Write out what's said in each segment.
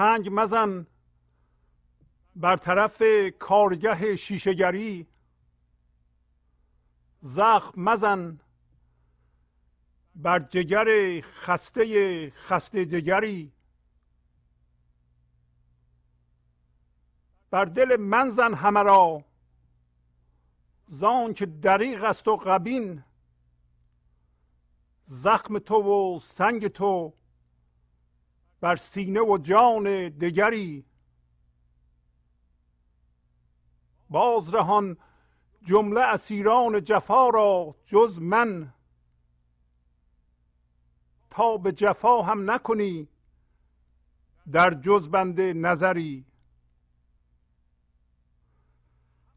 سنگ مزن. بر طرف کارگه شیشگری زخم مزن. بر جگر خسته خسته جگری. بر دل من زن همه را. زان که دریغ است و قبین زخم تو و سنگ تو. بر سینه و جان دگری. باز رهان جمله اسیران جفا را جز من. تا به جفا هم نکنی در جز بنده نظری.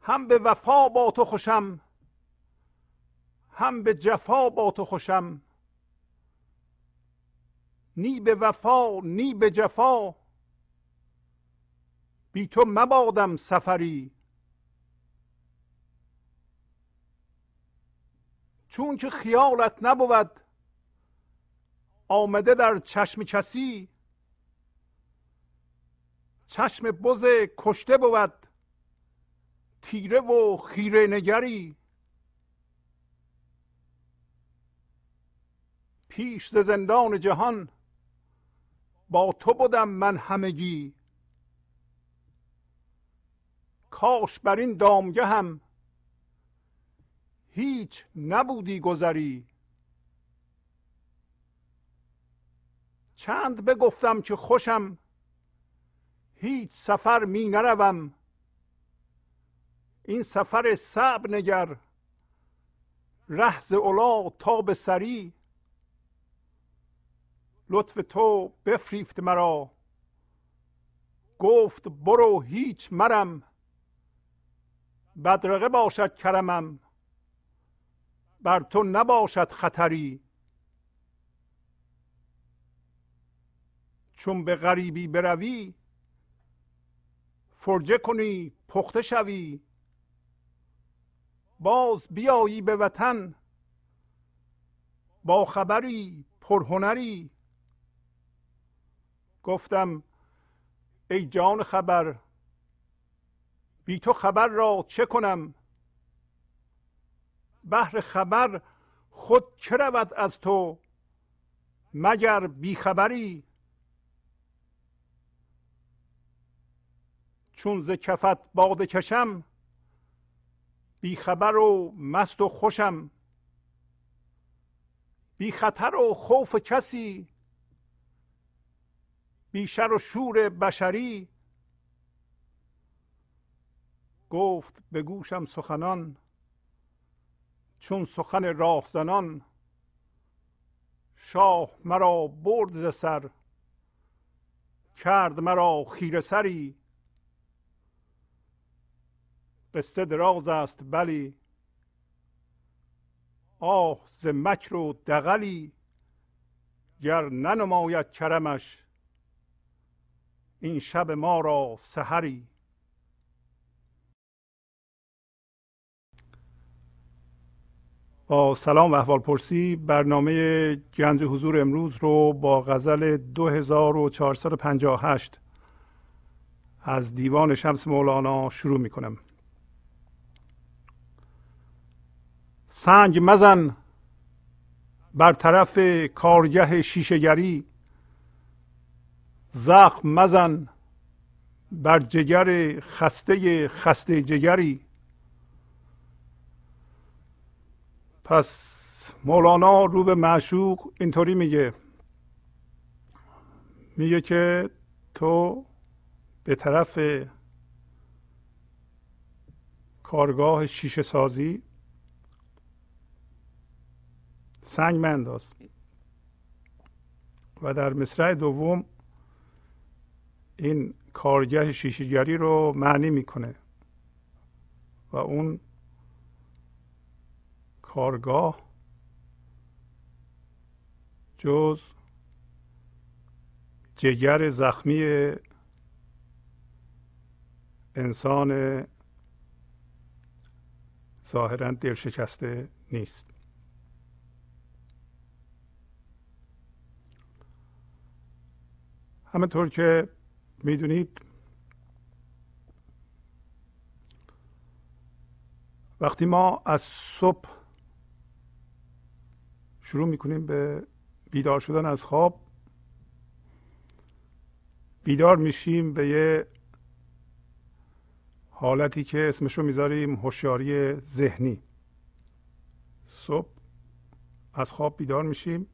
هم به وفا با تو خوشم هم به جفا با تو خوشم. نی به وفا نی به جفا. بی تو مبادم سفری. چون که خیالت نبود آمده در چشم کسی. چشم بز کشته بود تیره و خیره نگری. پیش ز زندان جهان با تو بودم من همگی. کاش بر این دامگه هم هیچ نبودی گذری. چند بگفتم که خوشم هیچ سفر می نروم. این سفر صعب نگر رهز اولا تا به سری. لطف تو بفریفت مرا. گفت برو هیچ مرم. بدرقه باشد کرمم. بر تو نباشد خطری. چون به غریبی بروی فرجه کنی پخته شوی. باز بیایی به وطن. با خبری پرهنری. گفتم ای جان خبر بی تو خبر را چه کنم؟ بهر خبر خود چه رود از تو مگر بیخبری چون ز کفت باده کشم بیخبر و مست و خوشم بی خطر و خوف کسی بی شر و شور بشری؟ گفت به گوشم سخنان چون سخن راهزنان شاه مرا برد ز سر کرد مرا خیره سری. قصه دراز است بلی آه ز مکر و دغلی گر ننماید کرمش این شب ما را سحری با سلام و احوال پرسی برنامه گنج حضور امروز رو با غزل 2458 از دیوان شمس مولانا شروع می کنم. سنگ مزن بر طرف کارگه شیشگری زخم مزن بر جگر خسته خسته جگری. پس مولانا رو به معشوق اینطوری میگه. میگه که تو به طرف کارگاه شیشه سازی سنگ منداز. و در مصرع دوم این کارگه شیشیگری رو معنی می‌کنه. و اون کارگاه جز جگر زخمی انسان ظاهرا دل شکسته نیست. همونطور که می‌دونید؟ وقتی ما از صبح شروع می‌کنیم به بیدار شدن از خواب بیدار میشیم به یه حالتی که اسمش رو می‌ذاریم هوشیاری ذهنی. صبح از خواب بیدار میشیم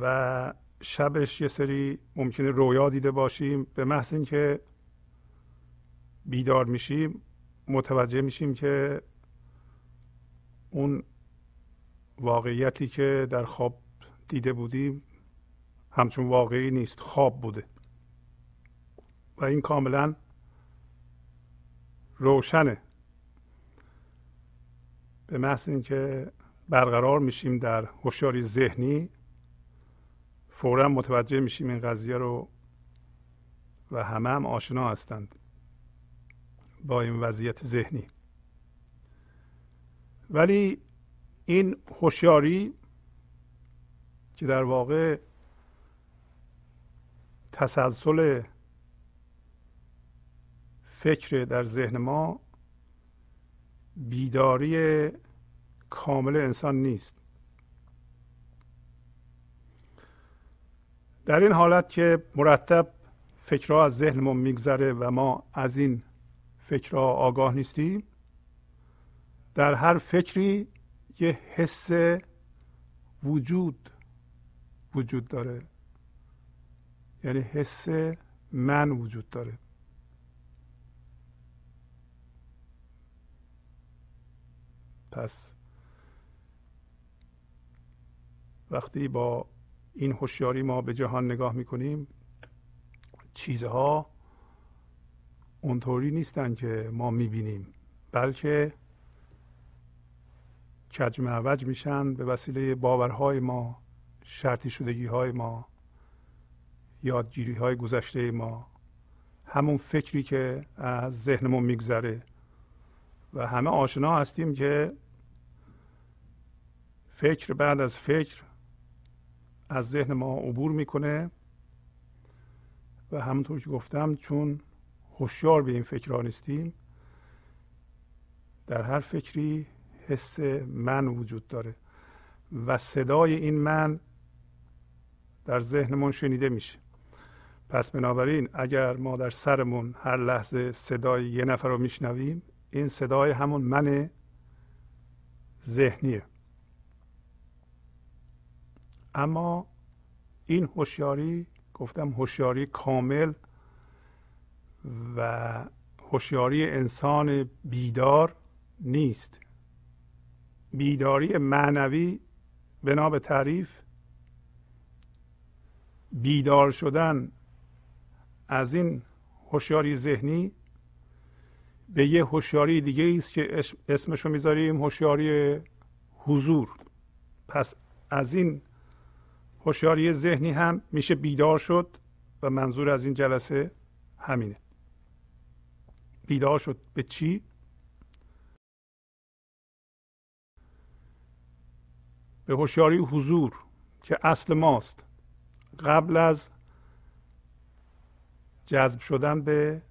و شبش یه سری ممکنه رویا دیده باشیم به محض اینکه بیدار میشیم متوجه میشیم که اون واقعیتی که در خواب دیده بودیم همچون واقعی نیست خواب بوده. و این کاملا روشنه. به محض اینکه برقرار میشیم در هوشیاری ذهنی فورا متوجه میشیم این قضیه رو و همه هم آشنا هستند با این وضعیت ذهنی. ولی این هوشیاری که در واقع تسلسل فکر در ذهن ما بیداری کامل انسان نیست. در این حالت که مرتب فکرها از ذهنمون میگذره و ما از این فکرها آگاه نیستیم در هر فکری یه حس وجود وجود داره. یعنی حس من وجود داره. پس وقتی با این هوشیاری ما به جهان نگاه می‌کنیم چیزها اونطوری نیستن که ما می‌بینیم بلکه کج معوج میشن به وسیله باورهای ما شرطی شدگی های ما یادگیری های گذشته ما. همون فکری که از ذهنمون میگذره. و همه آشنا هستیم که فکر بعد از فکر از ذهن ما عبور می‌کنه. و همونطور که گفتم چون هوشیار به این فکرها نیستیم در هر فکری حس من وجود داره. و صدای این من در ذهنمون شنیده میشه. پس بنابراین اگر ما در سرمون هر لحظه صدای یه نفر رو میشنویم این صدای همون من ذهنیه. اما این هوشیاری گفتم هوشیاری کامل و هوشیاری انسان بیدار نیست. بیداری معنوی بنا به تعریف بیدار شدن از این هوشیاری ذهنی به یه هوشیاری دیگه است که اسمشو می‌ذاریم هوشیاری حضور. پس از این هوشیاری ذهنی هم میشه بیدار شد و منظور از این جلسه همینه. بیدار شد به چی؟ به هوشیاری حضور که اصل ماست. قبل از جذب شدن به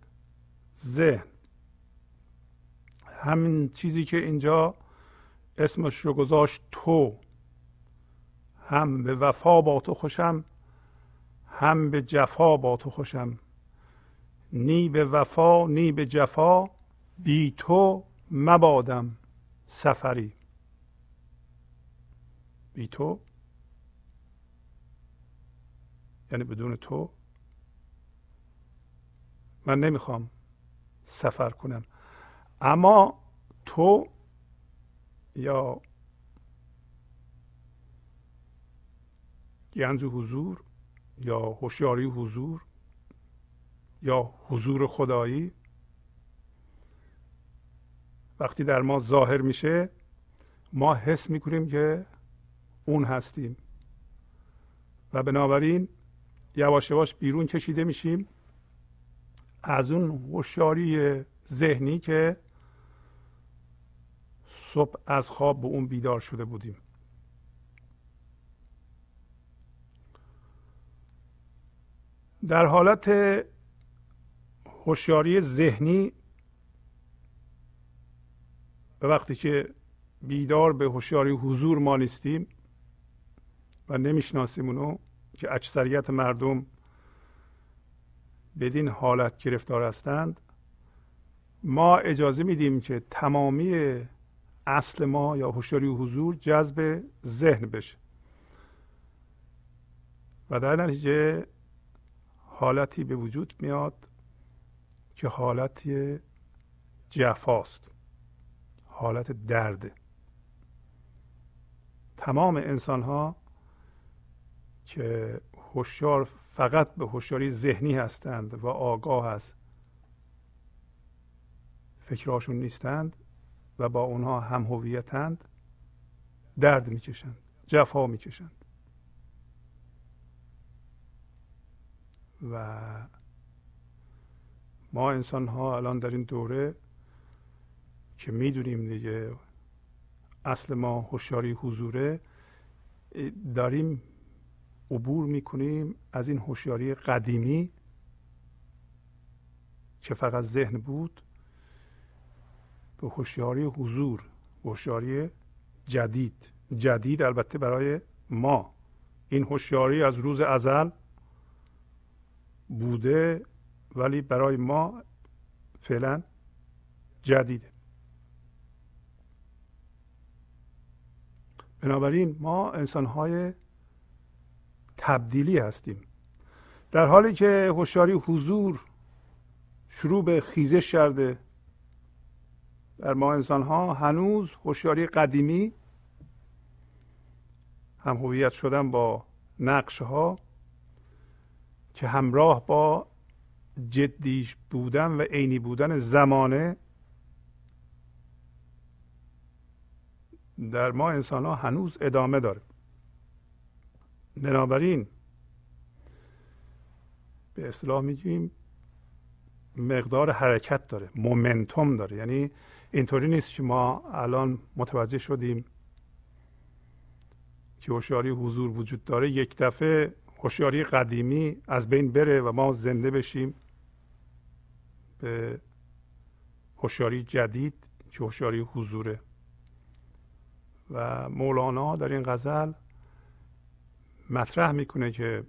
ذهن. همین چیزی که اینجا اسمش رو گذاشت تو. هم به وفا با تو خوشم هم به جفا با تو خوشم. نی به وفا نی به جفا بی تو مبادم سفری. بی تو؟ یعنی بدون تو؟ من نمی‌خوام سفر کنم. اما تو یا گنج حضور یا هوشیاری حضور یا حضور خدایی. وقتی در ما ظاهر میشه ما حس می‌کنیم که اون هستیم. و بنابراین یواش یواش بیرون کشیده میشیم از اون هوشیاری ذهنی که صبح از خواب به اون بیدار شده بودیم. در حالت هوشیاری ذهنی به وقتی که بیدار به هوشیاری حضور ما نیستیم و نمی‌شناسیم اونو که اکثریت مردم بدین حالت گرفتار هستند ما اجازه میدیم که تمامی اصل ما یا هوشیاری حضور جذب ذهن بشه. و در نتیجه حالتی به وجود میاد که حالتی جفاست حالت درده تمام انسان ها که هوشیار فقط به هوشیاری ذهنی هستند و آگاه است فکرهاشون نیستند و با اونها هم هویتند درد می‌کشند جفا می‌کشند. و ما انسان ها الان در این دوره که می‌دونیم دیگه اصل ما هوشیاری حضوره داریم عبور می‌کنیم از این هوشیاری قدیمی که فقط ذهن بود به هوشیاری حضور هوشیاری جدید. جدید البته برای ما. این هوشیاری از روز ازل بوده ولی برای ما فعلا جدیده. بنابراین ما انسان های تبدیلی هستیم. در حالی که هوشیاری حضور شروع به خیزش کرده در ما انسان ها هنوز هوشیاری قدیمی هم هویت شدن با نقشه ها که همراه با جدیش بودن و عینی بودن زمانه در ما انسان ها هنوز ادامه داره. بنابراین به اصطلاح میگیم مقدار حرکت داره مومنتوم داره. یعنی اینطوری نیست که ما الان متوجه شدیم که هوشیاری حضور وجود داره یک دفعه هوشیاری قدیمی از بین بره و ما زنده بشیم به هوشیاری جدید که هوشیاری حضوره. و مولانا در این غزل مطرح می‌کنه که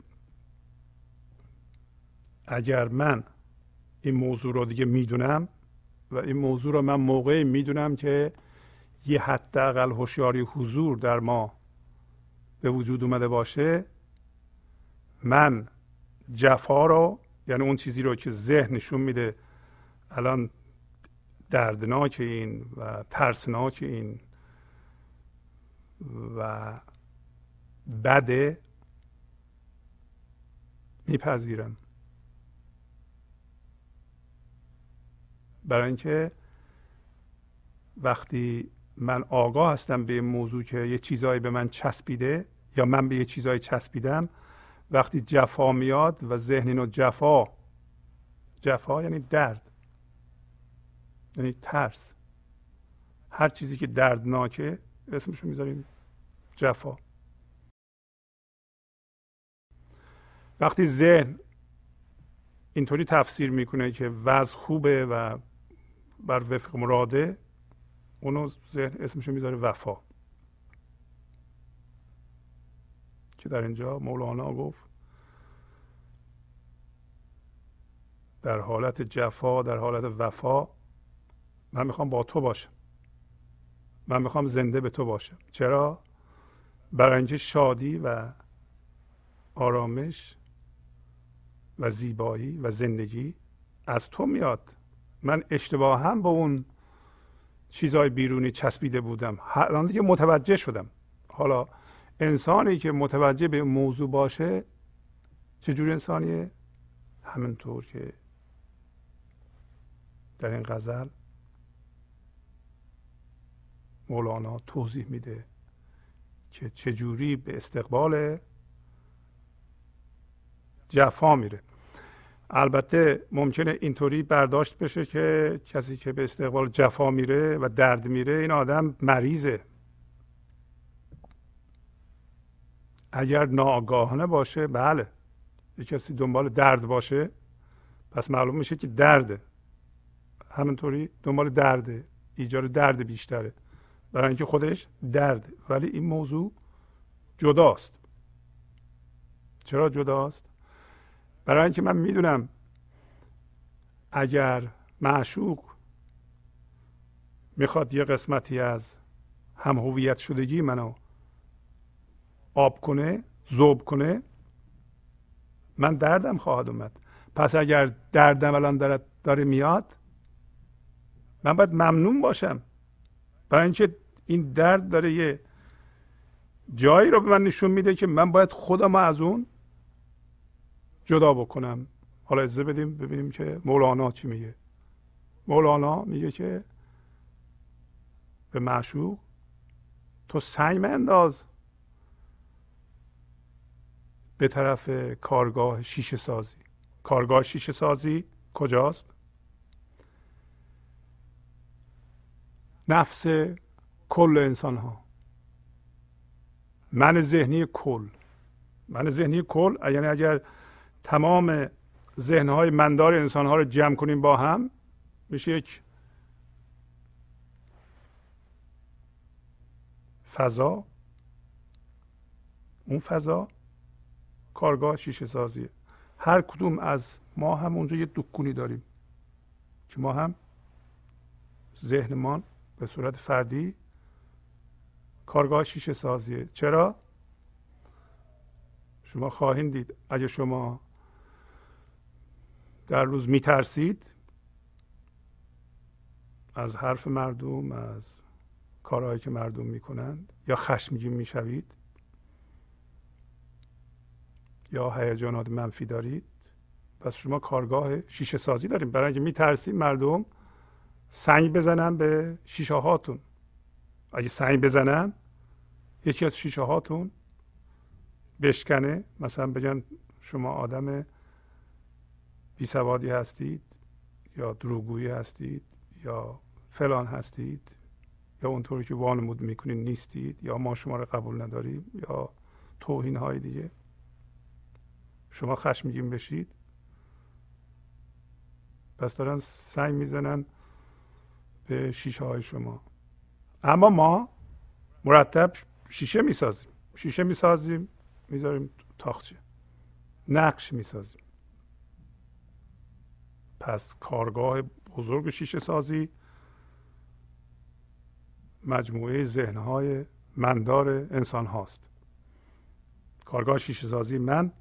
اگر من این موضوع رو دیگه می‌دونم و این موضوع رو من موقعی می‌دونم که یه حداقل هوشیاری حضور در ما به وجود اومده باشه من جفا رو یعنی اون چیزی رو که ذهن نشون میده الان دردناک این و ترسناک این و بده میپذیرم. برای اینکه وقتی من آگاه هستم به این موضوع که یه چیزایی به من چسبیده یا من به یه چیزایی چسبیدم وقتی جفا میاد و ذهن اینو جفا جفا یعنی درد یعنی ترس. هر چیزی که دردناکه اسمشو می‌ذاریم جفا. وقتی ذهن اینطوری تفسیر می‌کنه که وضع خوبه و بر وفق مراده اونو ذهن اسمشو می‌ذاره وفا. که در اینجا مولانا گفت در حالت جفا در حالت وفا من می‌خوام با تو باشم. من می‌خوام زنده به تو باشم. چرا؟ برای اینکه شادی و آرامش و زیبایی و زندگی از تو میاد. من اشتباه هم با اون چیزهای بیرونی چسبیده بودم. الان دیگه متوجه شدم. حالا انسانی که متوجه به موضوع باشه چجور انسانیه؟ همینطور که در این غزل مولانا توضیح میده که چجوری به استقبال جفا میره. البته ممکنه اینطوری برداشت بشه که کسی که به استقبال جفا میره و درد میره این آدم مریضه. اگر ناآگاهانه باشه بله. یه کسی دنبال درد باشه پس معلوم میشه که درده. همینطوری دنبال درده. ایجاد درد بیشتره. برای اینکه خودش درد. ولی این موضوع جداست. چرا جداست؟ برای اینکه من می‌دونم اگر معشوق می‌خواد یه قسمتی از هم هویت شدگی منو آب کنه زوب کنه من دردم خواهد اومد. پس اگر دردم الان داره, داره میاد من باید ممنون باشم. برای اینکه این درد داره یه جایی رو به من نشون میده که من باید خودم از اون جدا بکنم. حالا اجازه بدیم ببینیم که مولانا چی میگه. مولانا میگه که به معشوق تو سعی انداز به طرف کارگاه شیشه سازی. کارگاه شیشه سازی کجاست؟ نفس کل انسان ها من ذهنی کل. من ذهنی کل یعنی اگر تمام ذهنهای مندار انسان ها رو جمع کنیم با هم میشه یک فضا. اون فضا کارگاه شیشه سازیه. هر کدوم از ما هم اونجا یه دکونی داریم. که ما هم؟ ذهنمان به صورت فردی کارگاه شیشه سازیه. چرا؟ شما خواهید دید اگه شما در روز میترسید از حرف مردم از کارهایی که مردم می‌کنند یا خشمگین می‌شوید یا هیجانات منفی دارید؟ پس شما کارگاه شیشه سازی داریم. برای اینکه میترسید مردم سنگ بزنن به شیشه هاتون. اگه سنگ بزنن یکی از شیشه هاتون بشکنه. مثلا بگن شما آدم بیسوادی هستید یا دروغگویی هستید یا فلان هستید یا اونطوری که وانمود می‌کنید نیستید یا ما شما رو قبول نداریم یا توهین های دیگه. شما خشمگین بشید. پس دارن سنگ می‌زنن به شیشه های شما. اما ما مرتب شیشه می‌سازیم. شیشه می‌سازیم می‌ذاریم تاخچه. نقش می‌سازیم. پس کارگاه بزرگ شیشه سازی مجموعه ذهنهای مندار انسان هاست. کارگاه شیشه سازی من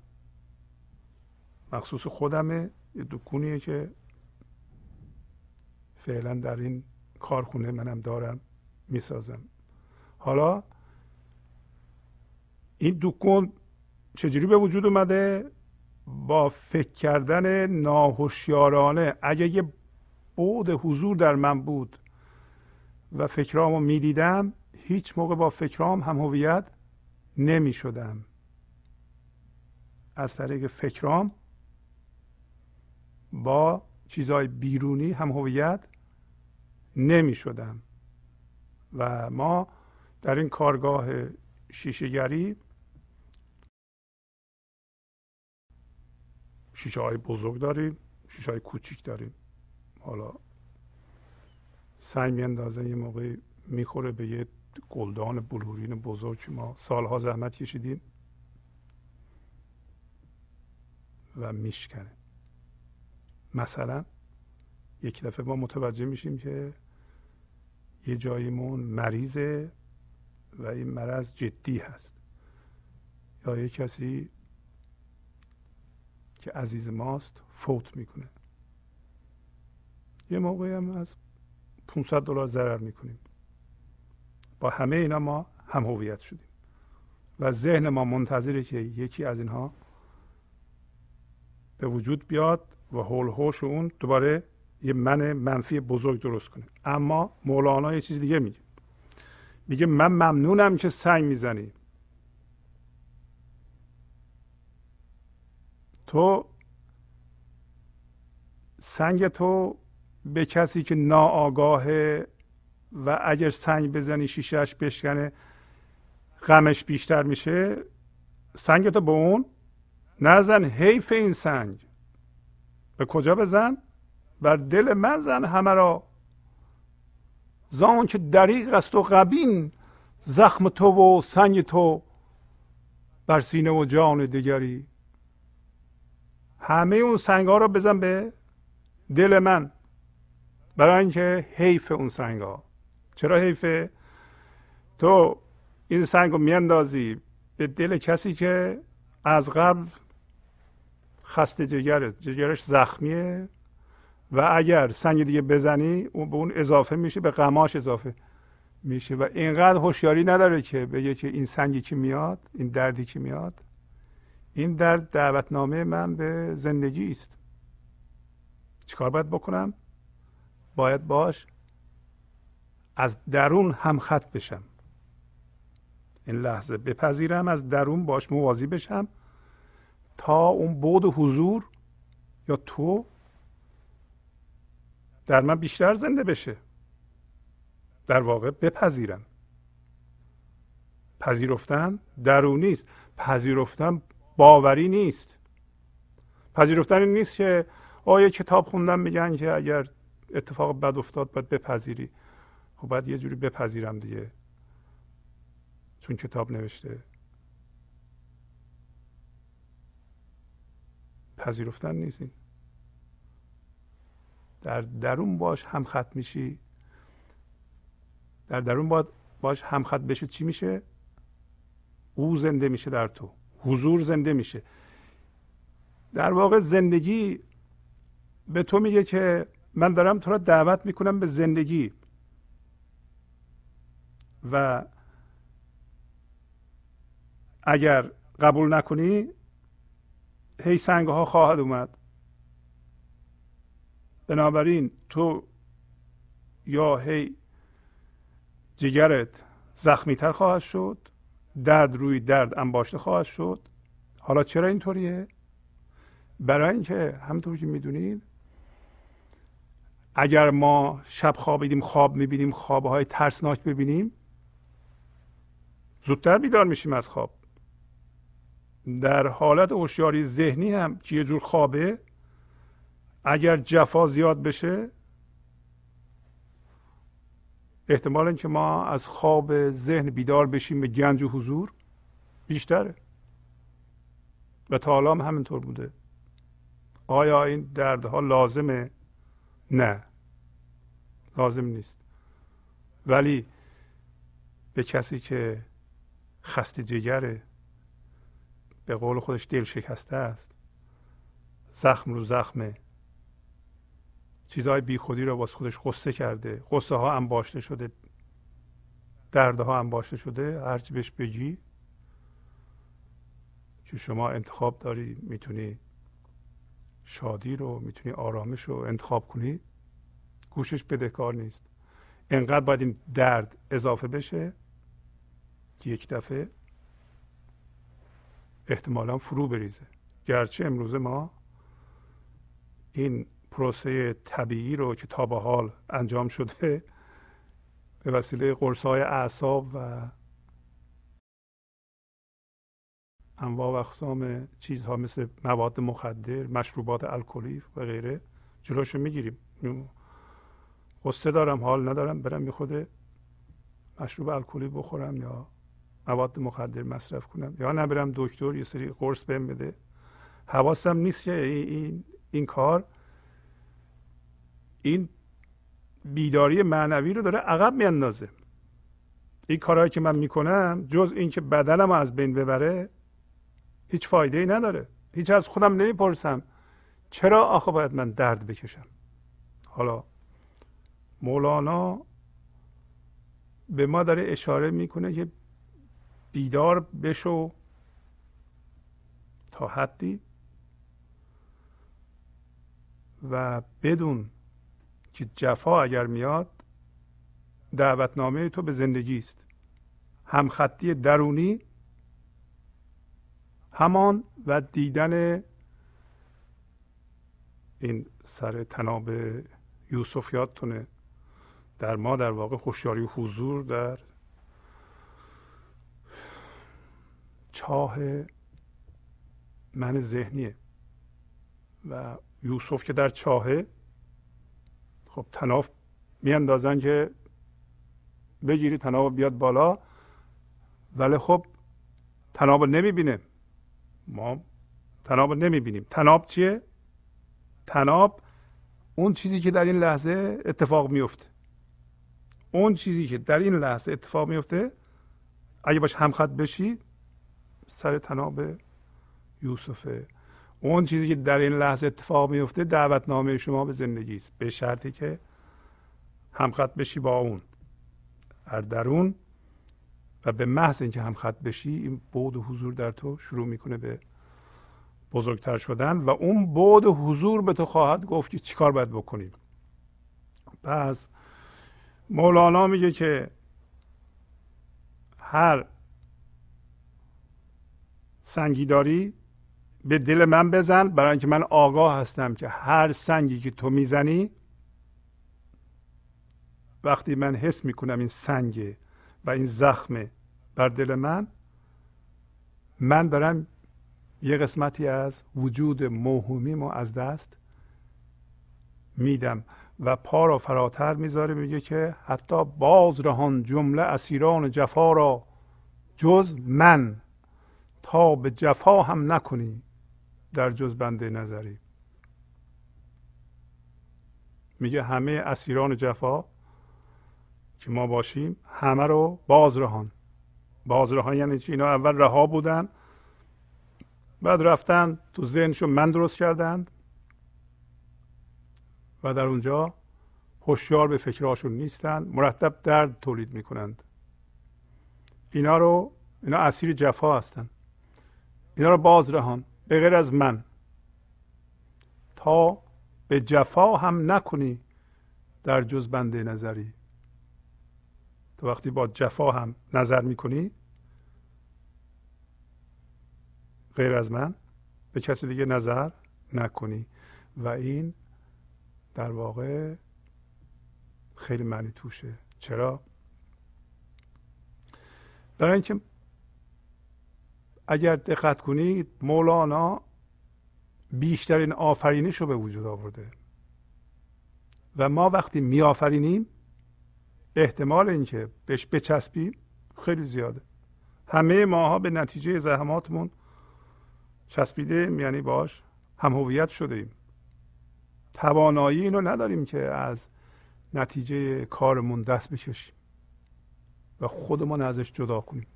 مخصوص خودمه. یه دکونیه که فعلا در این کارخونه منم دارم می‌سازم. حالا این دکون چجوری به وجود اومده؟ با فکر کردن ناهوشیارانه. اگه یه بود حضور در من بود و فکرامو می‌دیدم هیچ موقع با فکرام هم هویت نمی شدم از طریق فکرام با چیزهای بیرونی هم هویت نمی شدم و ما در این کارگاه شیشهگری شیشه های بزرگ داریم شیشه های کوچیک داریم. حالا سعی میاندازه یه موقع می‌خوره به یه گلدان بلورین بزرگ که ما سالها زحمت کشیدیم و میشکنه. مثلا یک دفعه ما متوجه میشیم که یه جاییمون مریضه و این مرض جدی هست. یا یه کسی که عزیز ماست فوت می‌کنه. یه موقعی هم از 500 دلار ضرر می‌کنیم. با همه اینا ما هم هویت شدیم. و ذهن ما منتظره که یکی از اینها به وجود بیاد و هول هوش اون دوباره یه من منفی بزرگ درست کنه. اما مولانا یه چیز دیگه میگه. میگه من ممنونم که سنگ می‌زنی. تو سنگ تو به کسی که ناآگاهه و اگر سنگ بزنی شیشهش بشکنه غمش بیشتر میشه سنگ تو به اون نزن حیف این سنگ. به کجا بزن؟ بر دل من زن همه را. زان که دریق است و قبین زخم تو و سنگ تو بر سینه و جان دیگری همه اون سنگ ها رو بزن به دل من. برای اینکه حیف اون سنگ ها چرا حیفه تو این سنگ رو میاندازی به دل کسی که از قبل خسته جگره جگرش زخمیه و اگر سنگ دیگه بزنی اون به اون اضافه میشه به قماش اضافه میشه و اینقدر هوشیاری نداره که بگه که این سنگی که میاد این دردی که میاد. این درد دعوتنامه من به زندگی است. چیکار باید بکنم؟ باید باش از درون هم خط بشم. این لحظه بپذیرم از درون باش موازی بشم. تا اون بود حضور یا تو در من بیشتر زنده بشه. در واقع بپذیرم. پذیرفتن درونی است پذیرفتن باوری نیست. پذیرفتن این نیست که آیا کتاب خوندن میگن که اگر اتفاق بد افتاد باید بپذیری. خب باید یه جوری بپذیرم دیگه. چون کتاب نوشته. پذیرفتن نیست در درون باش هم خط میشی. در درون باید باش هم خط بشه چی میشه؟ او زنده میشه در تو. حضور زنده میشه. در واقع زندگی به تو میگه که من دارم تو را دعوت می‌کنم به زندگی. و اگر قبول نکنی هی سنگ ها خواهد اومد. بنابراین تو یا هی جگرت زخمیتر خواهد شد درد روی درد انباشته خواهد شد. حالا چرا اینطوریه؟ برای اینکه همونطور که می‌دونید اگر ما شب خوابیدیم خواب می‌بینیم خوابهای ترسناک ببینیم زودتر بیدار میشیم از خواب. در حالت هوشیاری ذهنی هم که یه جور خوابه؟ اگر جفا زیاد بشه؟ احتمال اینکه ما از خواب ذهن بیدار بشیم به گنج و حضور بیشتره. و تا حالا هم همینطور بوده. آیا این دردها لازمه؟ نه. لازم نیست. ولی به کسی که خسته جگره به قول خودش دل شکسته است. زخم رو زخمه. چیزهای بیخودی رو واسه خودش قصه کرده. قصه ها انباشته شده. دردها انباشته شده. هرچی بهش بگی که شما انتخاب داری می‌تونی شادی رو می‌تونی آرامش رو انتخاب کنی گوشش بدهکار نیست. انقدر باید این درد اضافه بشه که یک دفعه احتمالا فرو بریزه. گرچه امروز ما این پروسه طبیعی رو که تا به حال انجام شده به وسیله قرص اعصاب و انواع و اقسام چیزها مثل مواد مخدر مشروبات الکلی و غیره جلوشو می‌گیریم. قصه دارم حال ندارم برم یه خود مشروب الکلی بخورم یا مواد مخدر مصرف کنم. یا نبرم دکتر یه سری قرص بهم بده. حواسم نیست که این, این کار این بیداری معنوی رو داره عقب میاندازه. این کارهایی که من می‌کنم جز اینکه بدنم از بین ببره هیچ فایده ای نداره. هیچ از خودم نمی‌پرسم چرا آخه باید من درد بکشم؟ حالا مولانا به ما داره اشاره می‌کنه که بیدار بشو تا حدی و بدون که جفا اگر میاد دعوتنامه تو به زندگی است. همخطی درونی همان و دیدن این سر تناب یوسف یادتونه. در ما در واقع خوشیاری حضور در من ذهنیه. و یوسف که در چاهه خب تناف میاندازن که بگیری تناب بیاد بالا. ولی خب تناب نمی‌بینه. ما تناب نمی‌بینیم. تناب چیه؟ تناب اون چیزی که در این لحظه اتفاق میفته اون چیزی که در این لحظه اتفاق میفته اگه باش همخط بشی سر تناب یوسفه اون چیزی که در این لحظه اتفاق میفته دعوتنامه شما به زندگی است. به شرطی که همخط بشی با اون. در درون و به محض اینکه همخط بشی این بود و حضور در تو شروع می‌کنه به بزرگتر شدن و اون بود و حضور به تو خواهد گفت که چیکار باید بکنیم. پس مولانا میگه که هر سنگی داری به دل من بزن. برای اینکه من آگاه هستم که هر سنگی که تو می‌زنی وقتی من حس می‌کنم این سنگ و این زخم بر دل من من دارم یه قسمتی از وجود موهومیمو از دست میدم و پا را فراتر می‌ذاره. میگه که حتی باز رهان جمله اسیران جفا را جز من. تا به جفا هم نکنی در جز بنده نظری. میگه همه اسیران جفا که ما باشیم همه رو باز رهان باز رهان یعنی چی؟ اینا اول رها بودن بعد رفتن تو ذهنشون من درست کردند و در اونجا هوشیار به فکرهاشون نیستند مرتب درد تولید می‌کنند. اینا رو اینا اسیر جفا هستند اینا رو باز رهان. به غیر از من. تا به جفا هم نکنی در جز بنده نظری. تو وقتی با جفا هم نظر می‌کنی غیر از من به کسی دیگه نظر نکنی. و این در واقع خیلی معنی توشه. چرا؟ برای اینکه اگر دقت کنید مولانا بیشترین آفرینش رو به وجود آورده. و ما وقتی می آفرینیم احتمال اینکه بهش بچسبیم خیلی زیاده. همه ماها به نتیجه زحماتمون چسبیده یعنی باش هم هویت شده ایم توانایی اینو نداریم که از نتیجه کارمون دست بکشیم و خودمون ازش جدا کنیم.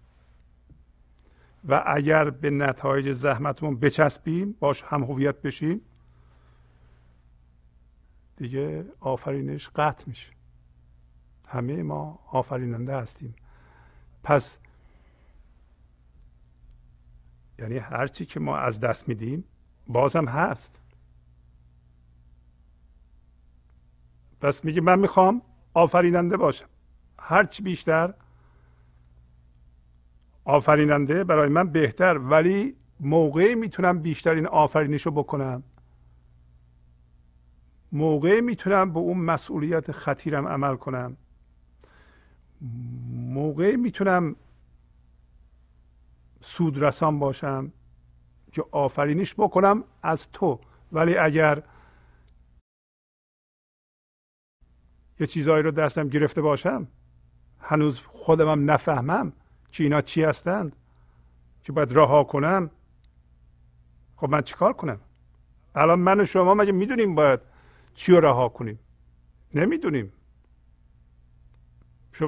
و اگر به نتایج زحمتمون بچسبیم باش هم هویت بشیم دیگه آفرینش قطع میشه. همه ما آفریننده هستیم. پس یعنی هر چی که ما از دست میدیم بازم هست. پس میگه من می‌خوام آفریننده باشم. هرچی بیشتر آفریننده برای من بهتر ولی موقعی می‌تونم بیشترین آفرینش رو بکنم. موقعی می‌تونم به اون مسئولیت خطیرم عمل کنم. موقعی می‌تونم سودرسان باشم که آفرینش بکنم از تو. ولی اگر یه چیزهایی رو دستم گرفته باشم هنوز خودمم نفهمم. که اینا چی هستند؟ که باید رها کنم؟ خب من چیکار کنم؟ الان من و شما مگه می‌دونیم باید چی رو رها کنیم؟ نمی‌دونیم.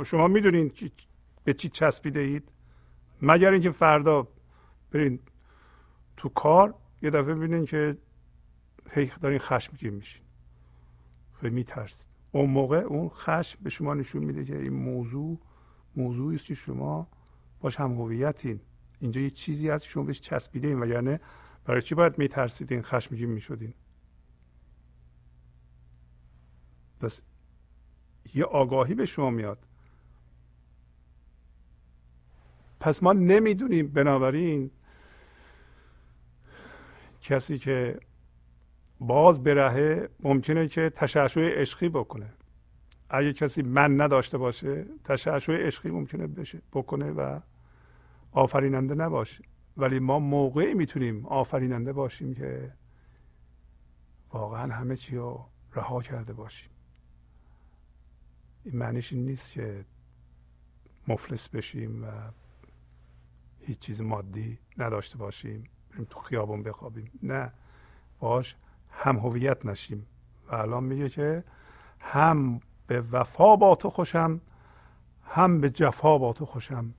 شما می‌دونین به چی چسبیده اید؟ مگر اینکه فردا برین تو کار یه دفعه ببینین که هی دارین خشمگین میشین. خیلی میترسید. اون موقع اون خشم به شما نشون میده که این موضوع موضوعی است که شما باش هم هویتین. اینجا یه چیزی هست شما بهش چسبیده این یعنی برای چی باید میترسیدین خشمگین می‌شدین؟ پس یه آگاهی به شما میاد. پس ما نمی‌دونیم بنابراین کسی که باز برهه ممکنه که تشعشع عشقی بکنه. اگه کسی من نداشته باشه تشعشع عشقی ممکنه بشه بکنه و آفریننده نباشه. ولی ما موقعی می‌تونیم آفریننده باشیم که واقعا همه چی رو رها کرده باشیم. این معنیش این نیست که مفلس بشیم و هیچ چیز مادی نداشته باشیم بریم تو خیابون بخوابیم. نه باش هم هویت نشیم. و الان میگه که هم به وفا با تو خوشم هم به جفا با تو خوشم.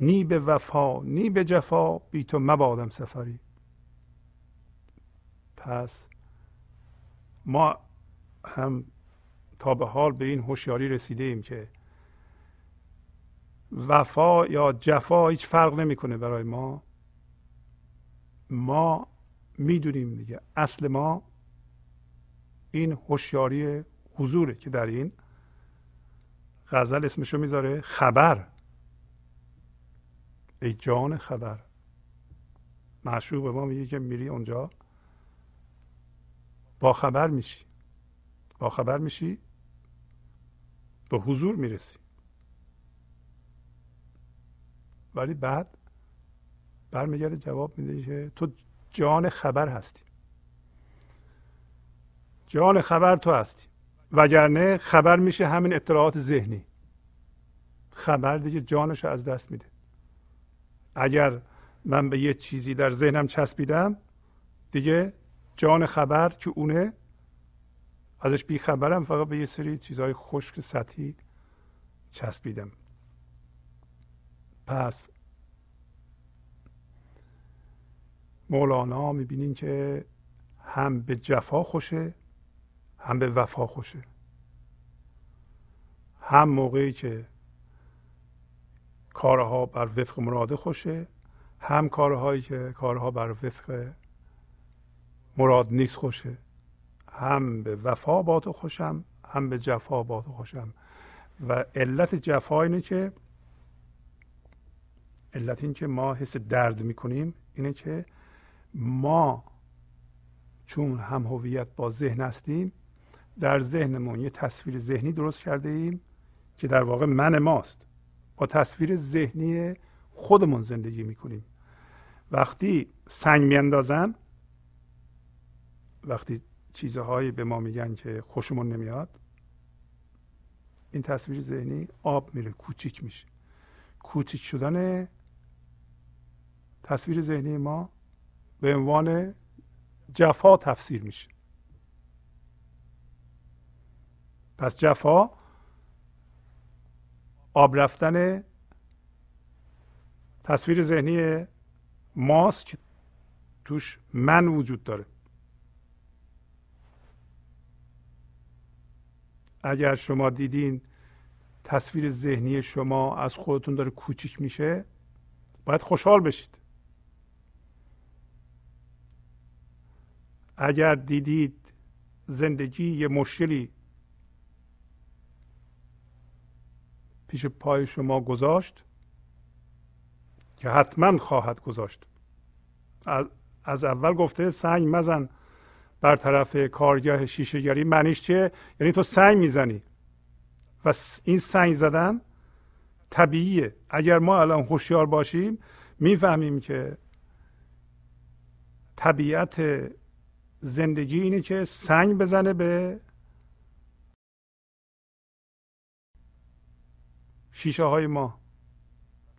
نی به وفا نی به جفا بی تو مبادم سفری. پس ما هم تا به حال به این هوشیاری رسیده ایم که وفا یا جفا هیچ فرق نمی‌کنه برای ما. ما می‌دونیم دیگه اصل ما این هوشیاری حضوره که در این غزل اسمشو می‌ذاره خبر. ای جان خبر. معشوق به ما میگه که میری اونجا با خبر میشی. با خبر میشی به حضور می‌رسی. ولی بعد برمیگرده جواب میده که تو جان خبر هستی. جان خبر تو هستی. وگرنه خبر میشه همین اطلاعات ذهنی. خبر دیگه جانش از دست میده. اگر من به یه چیزی در ذهنم چسبیدم دیگه جان خبر که اونه ازش بیخبرم فقط به یه سری چیزهای خشک سطحی چسبیدم. پس مولانا می‌بینین که هم به جفا خوشه هم به وفا خوشه هم موقعی که کارها بر وفق مراده خوشه هم کارهایی که کارها بر وفق مراد نیست خوشه هم به وفا با تو خوشم هم به جفا با تو خوشم. و علت جفا اینه که علت این که ما حس درد می‌کنیم اینه که ما چون هم هویت با ذهن هستیم در ذهنمون یه تصویر ذهنی درست کرده ایم که در واقع من ماست. با تصویر ذهنی خودمون زندگی می‌کنیم. وقتی سنگ میاندازن وقتی چیزهایی به ما میگن که خوشمون نمیاد این تصویر ذهنی آب میره کوچیک میشه. کوچیک شدن تصویر ذهنی ما به عنوان جفا تفسیر میشه. پس جفا آب رفتن تصویر ذهنی ماست که توش من وجود داره. اگر شما دیدین تصویر ذهنی شما از خودتون داره کوچیک میشه باید خوشحال بشید. اگر دیدید زندگی یه مشکلی پیش پای شما گذاشت که حتما خواهد گذاشت. از اول گفته سنگ مزن بر طرف کارگاه شیشهگری. معنیش چیه؟ یعنی تو سنگ می‌زنی. و این سنگ زدن طبیعیه. اگر ما الان هوشیار باشیم می‌فهمیم که طبیعت زندگی اینه که سنگ بزنه به شیشه های ما.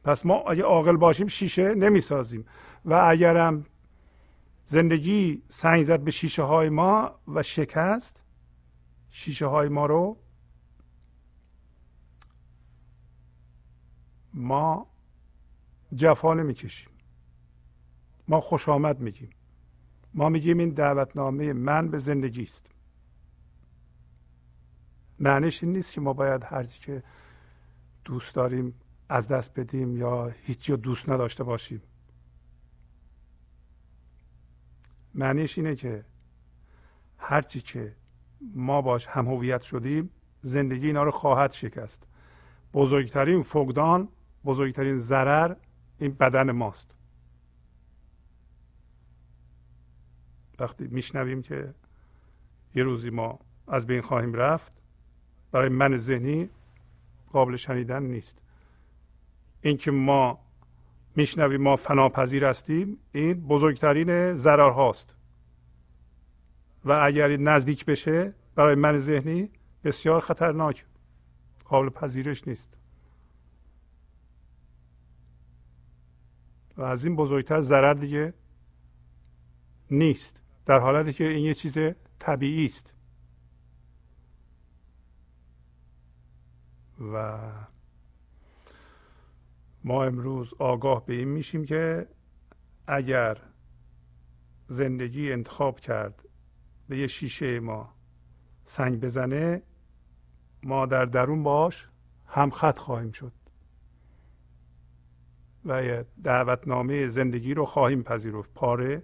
پس ما اگه عاقل باشیم شیشه نمی‌سازیم. و اگرم زندگی سنگ زد به شیشه های ما و شکست شیشه های ما رو ما جفا نمی‌کشیم. ما خوش آمد میگیم. ما میگیم این دعوتنامه من به زندگی است. معنیش این نیست که ما باید هرچی که دوست داریم از دست بدیم یا هیچی رو دوست نداشته باشیم؟ معنیش اینه که هرچی که ما باش هم هویت شدیم زندگی اینا رو خواهد شکست. بزرگترین فقدان بزرگترین ضرر این بدن ماست. وقتی میشنویم که یه روزی ما از بین خواهیم رفت برای من ذهنی قابل شنیدن نیست. اینکه ما میشنویم ما فناپذیر هستیم این بزرگترین ضرر هاست و اگر نزدیک بشه برای من ذهنی بسیار خطرناک قابل پذیرش نیست. و از این بزرگتر ضرر دیگه نیست در حالتی که این یه چیز طبیعی است. و ما امروز آگاه به این میشیم که اگر زندگی انتخاب کرد به یه شیشه ما سنگ بزنه ما در درون باش هم خط خواهیم شد و دعوتنامه زندگی رو خواهیم پذیرفت. پاره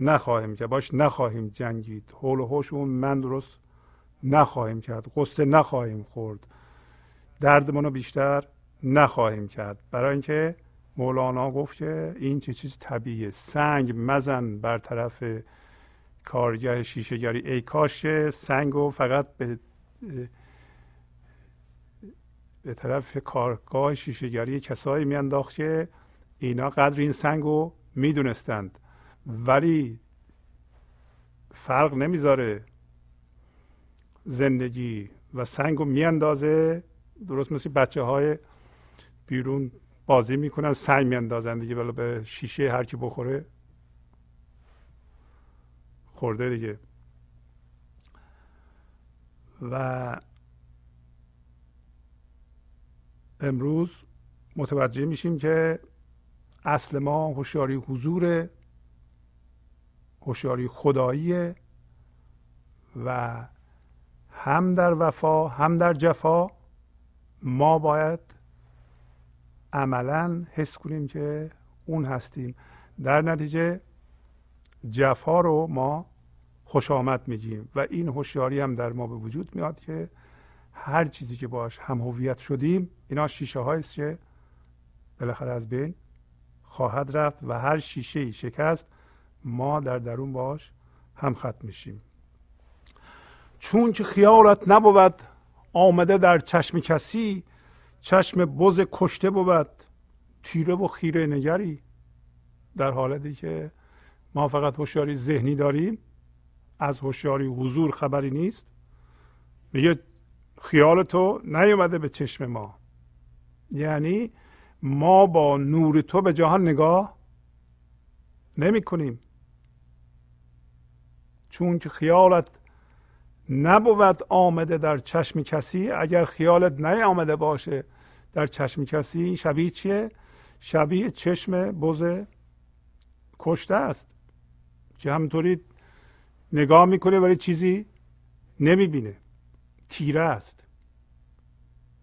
نخواهیم که باش نخواهیم جنگید. حول و حوش اون من درست نخواهیم کرد. قصه نخواهیم خورد. دردمون رو بیشتر نخواهیم کرد. برای اینکه مولانا گفت که این چه چیز طبیعیه. سنگ مزن بر طرف کارگاه شیشهگری. ای کاش سنگ رو فقط به به طرف کارگاه شیشهگری کسایی میانداخت که اینا قدر این سنگ رو می‌دونستند. ولی فرق نمی‌ذاره. زندگی و سنگ رو میاندازه. درست مثل بچه های بیرون بازی می‌کنن سنگ میاندازن دیگه ولی به شیشه هر کی بخوره. خورده دیگه. و امروز متوجه میشیم که اصل ما هوشیاری حضور هوشیاری خداییه و هم در وفا هم در جفا ما باید عملا حس کنیم که اون هستیم. در نتیجه جفا رو ما خوش آمد میگیم و این هوشیاری هم در ما به وجود میاد که هر چیزی که باش هم هویت شدیم اینا شیشه هاییست که بالاخره از بین خواهد رفت و هر شیشه ای شکست ما در درون باش هم خط میشیم. چون که خیالت نبود آمده در چشم کسی چشم بز کشته بود تیره و خیره نگری. در حالتی که ما فقط هوشیاری ذهنی داریم از هوشیاری حضور خبری نیست. میگه خیال تو نیومده به چشم ما. یعنی ما با نور تو به جهان نگاه نمی کنیم چون که خیالت نبود آمده در چشم کسی. اگر خیالت آمده باشه در چشم کسی شبیه چیه؟ شبیه چشم بز کشته است. که همینطوری نگاه می‌کنه ولی چیزی نمی‌بینه. تیره است.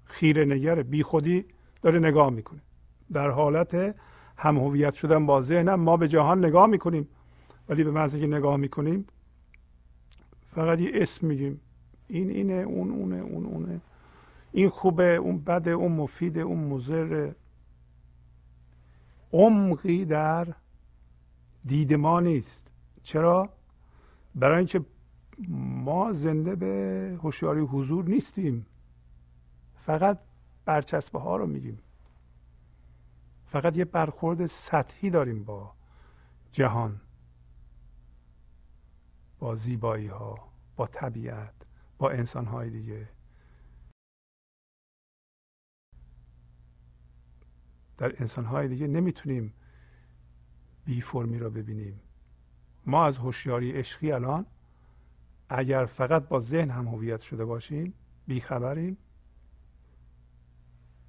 خیره نگره. بی خودی داره نگاه می‌کنه. در حالت هم هویت شدن با ذهنم ما به جهان نگاه می‌کنیم. ولی به محض که نگاه می‌کنیم فقط یه اسم میگیم. این اینه اون اونه اون اونه. این خوبه اون بده اون مفیده اون مضر عمقی در دید ما نیست. چرا؟ برای اینکه ما زنده به هوشیاری حضور نیستیم. فقط برچسبه ها رو میگیم. فقط یه برخورد سطحی داریم با جهان. با زیبایی ها با طبیعت با انسان های دیگه. در انسان های دیگه نمی‌تونیم بی فرمی را ببینیم. ما از هوشیاری عشقی الان اگر فقط با ذهن هم هویت شده باشیم بیخبریم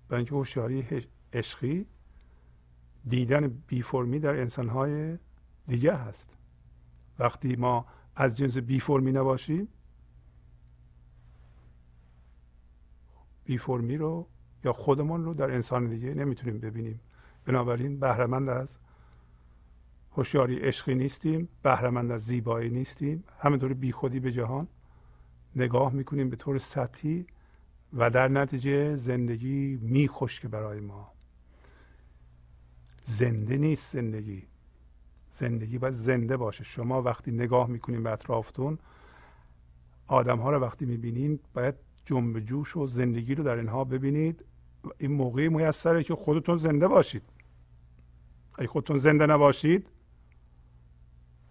برای اینکه هوشیاری عشقی دیدن بی فرمی در انسانهای دیگه هست. وقتی ما از جنس بی فرمی نباشیم بی فرمی رو یا خودمون رو در انسان دیگه نمی‌تونیم ببینیم. بنابراین بهرهمند از هوشیاری عشقی نیستیم بهرهمند از زیبایی نیستیم. همینطور بیخودی به جهان نگاه می‌کنیم به طور سطحی و در نتیجه زندگی میخشکه برای ما. زنده نیست زندگی. زندگی باید زنده باشه. شما وقتی نگاه می‌کنین به اطرافتون آدم ها رو وقتی می‌بینین باید جنب جوش و زندگی رو در اینها ببینید. این موقعی میسره که خودتون زنده باشید. اگه خودتون زنده نباشید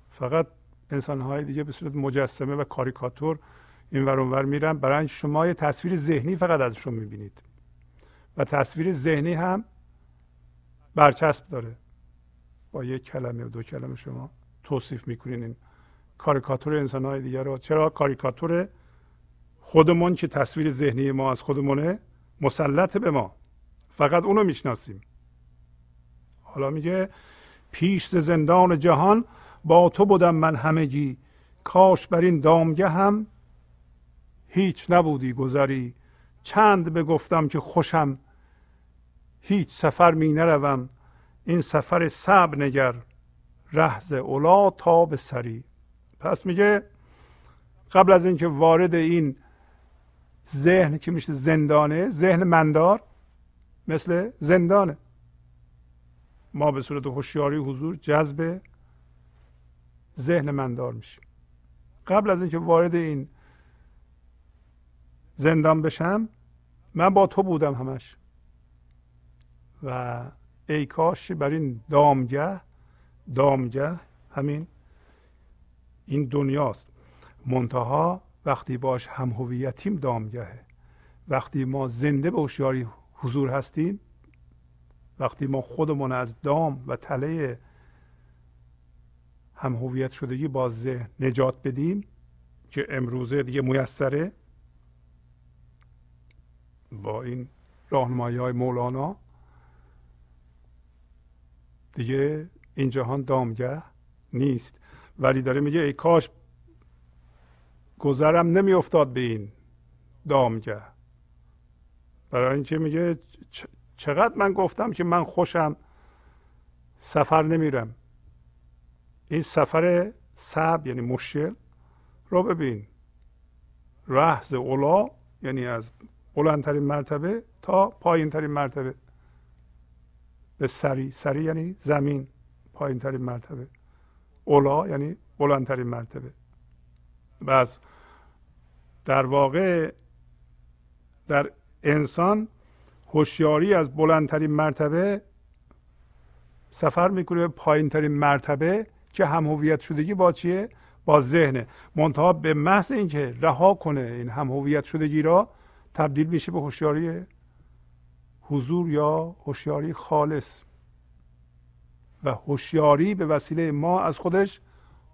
فقط انسان های دیگه به صورت مجسمه و کاریکاتور این ور اونور میرن. برای شما یه تصویر ذهنی فقط ازشون می‌بینید. و تصویر ذهنی هم برچسب داره. با یک کلمه و دو کلمه شما توصیف می‌کنین این کاریکاتور انسان های دیگر رو. چرا کاریکاتور خودمون که تصویر ذهنی ما از خودمونه مسلط به ما. فقط اونو می‌شناسیم. حالا میگه پیش زندان جهان با تو بودم من همگی. کاش بر این دامگه هم هیچ نبودی گذری. چند بگفتم که خوشم. هیچ سفر می نروم. این سفر سب نگر رهز اولا تا به سری. پس میگه قبل از اینکه وارد این ذهن که میشه زندانه ذهن مندار مثل زندانه. ما به صورت هوشیاری حضور جذب ذهن مندار میشیم. قبل از اینکه وارد این زندان بشم من با تو بودم همش. و ای کاش بر این دامگه دامگه همین این دنیاست. منتها وقتی باش هم هویتیم دامگهه. وقتی ما زنده به هوشیاری حضور هستیم وقتی ما خودمون از دام و تله هم هویت شدگی با ذهن نجات بدیم که امروزه دیگه میسره با این راهنمایی های مولانا دیگه این جهان دامگه نیست. ولی داره میگه ای کاش گذرم نمیافتاد به این دامگه. برای اینکه میگه چقدر من گفتم که من خوشم سفر نمیرم. این سفر سب یعنی مشکل رو ببین. رهز اولا یعنی از بلندترین مرتبه تا پایین ترین مرتبه. به سری. سری یعنی زمین پایین ترین مرتبه. اولا یعنی بلندترین مرتبه. بس در واقع در انسان هوشیاری از بلندترین مرتبه سفر می‌کنه به پایین ترین مرتبه که هم هویت شدگی با چیه؟ با ذهنه. منتها به محض اینکه رها کنه این هم هویت شدگی را تبدیل میشه به هوشیاری حضور یا هوشیاری خالص. و هوشیاری به وسیله ما از خودش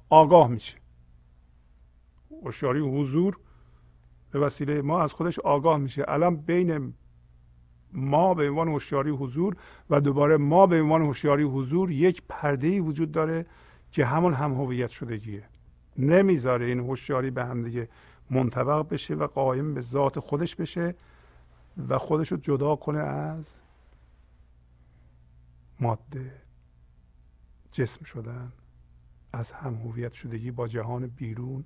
آگاه میشه. هوشیاری حضور به وسیله ما از خودش آگاه میشه. الان بین ما به عنوان هوشیاری حضور و دوباره ما به عنوان هوشیاری حضور یک پرده وجود داره که همون هم هویت شدگیه. نمی‌ذاره این هوشیاری به هم دیگه منطبق بشه و قایم به ذات خودش بشه. و خودش رو جدا کنه از ماده جسم شدن از هم هویت شدگی با جهان بیرون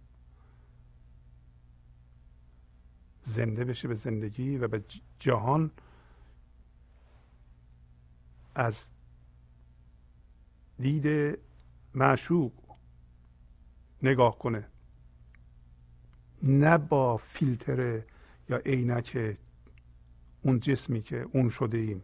زنده بشه به زندگی و به جهان از دید معشوق نگاه کنه. نه با فیلتر یا عینک اون جسمی که اون شده ایم.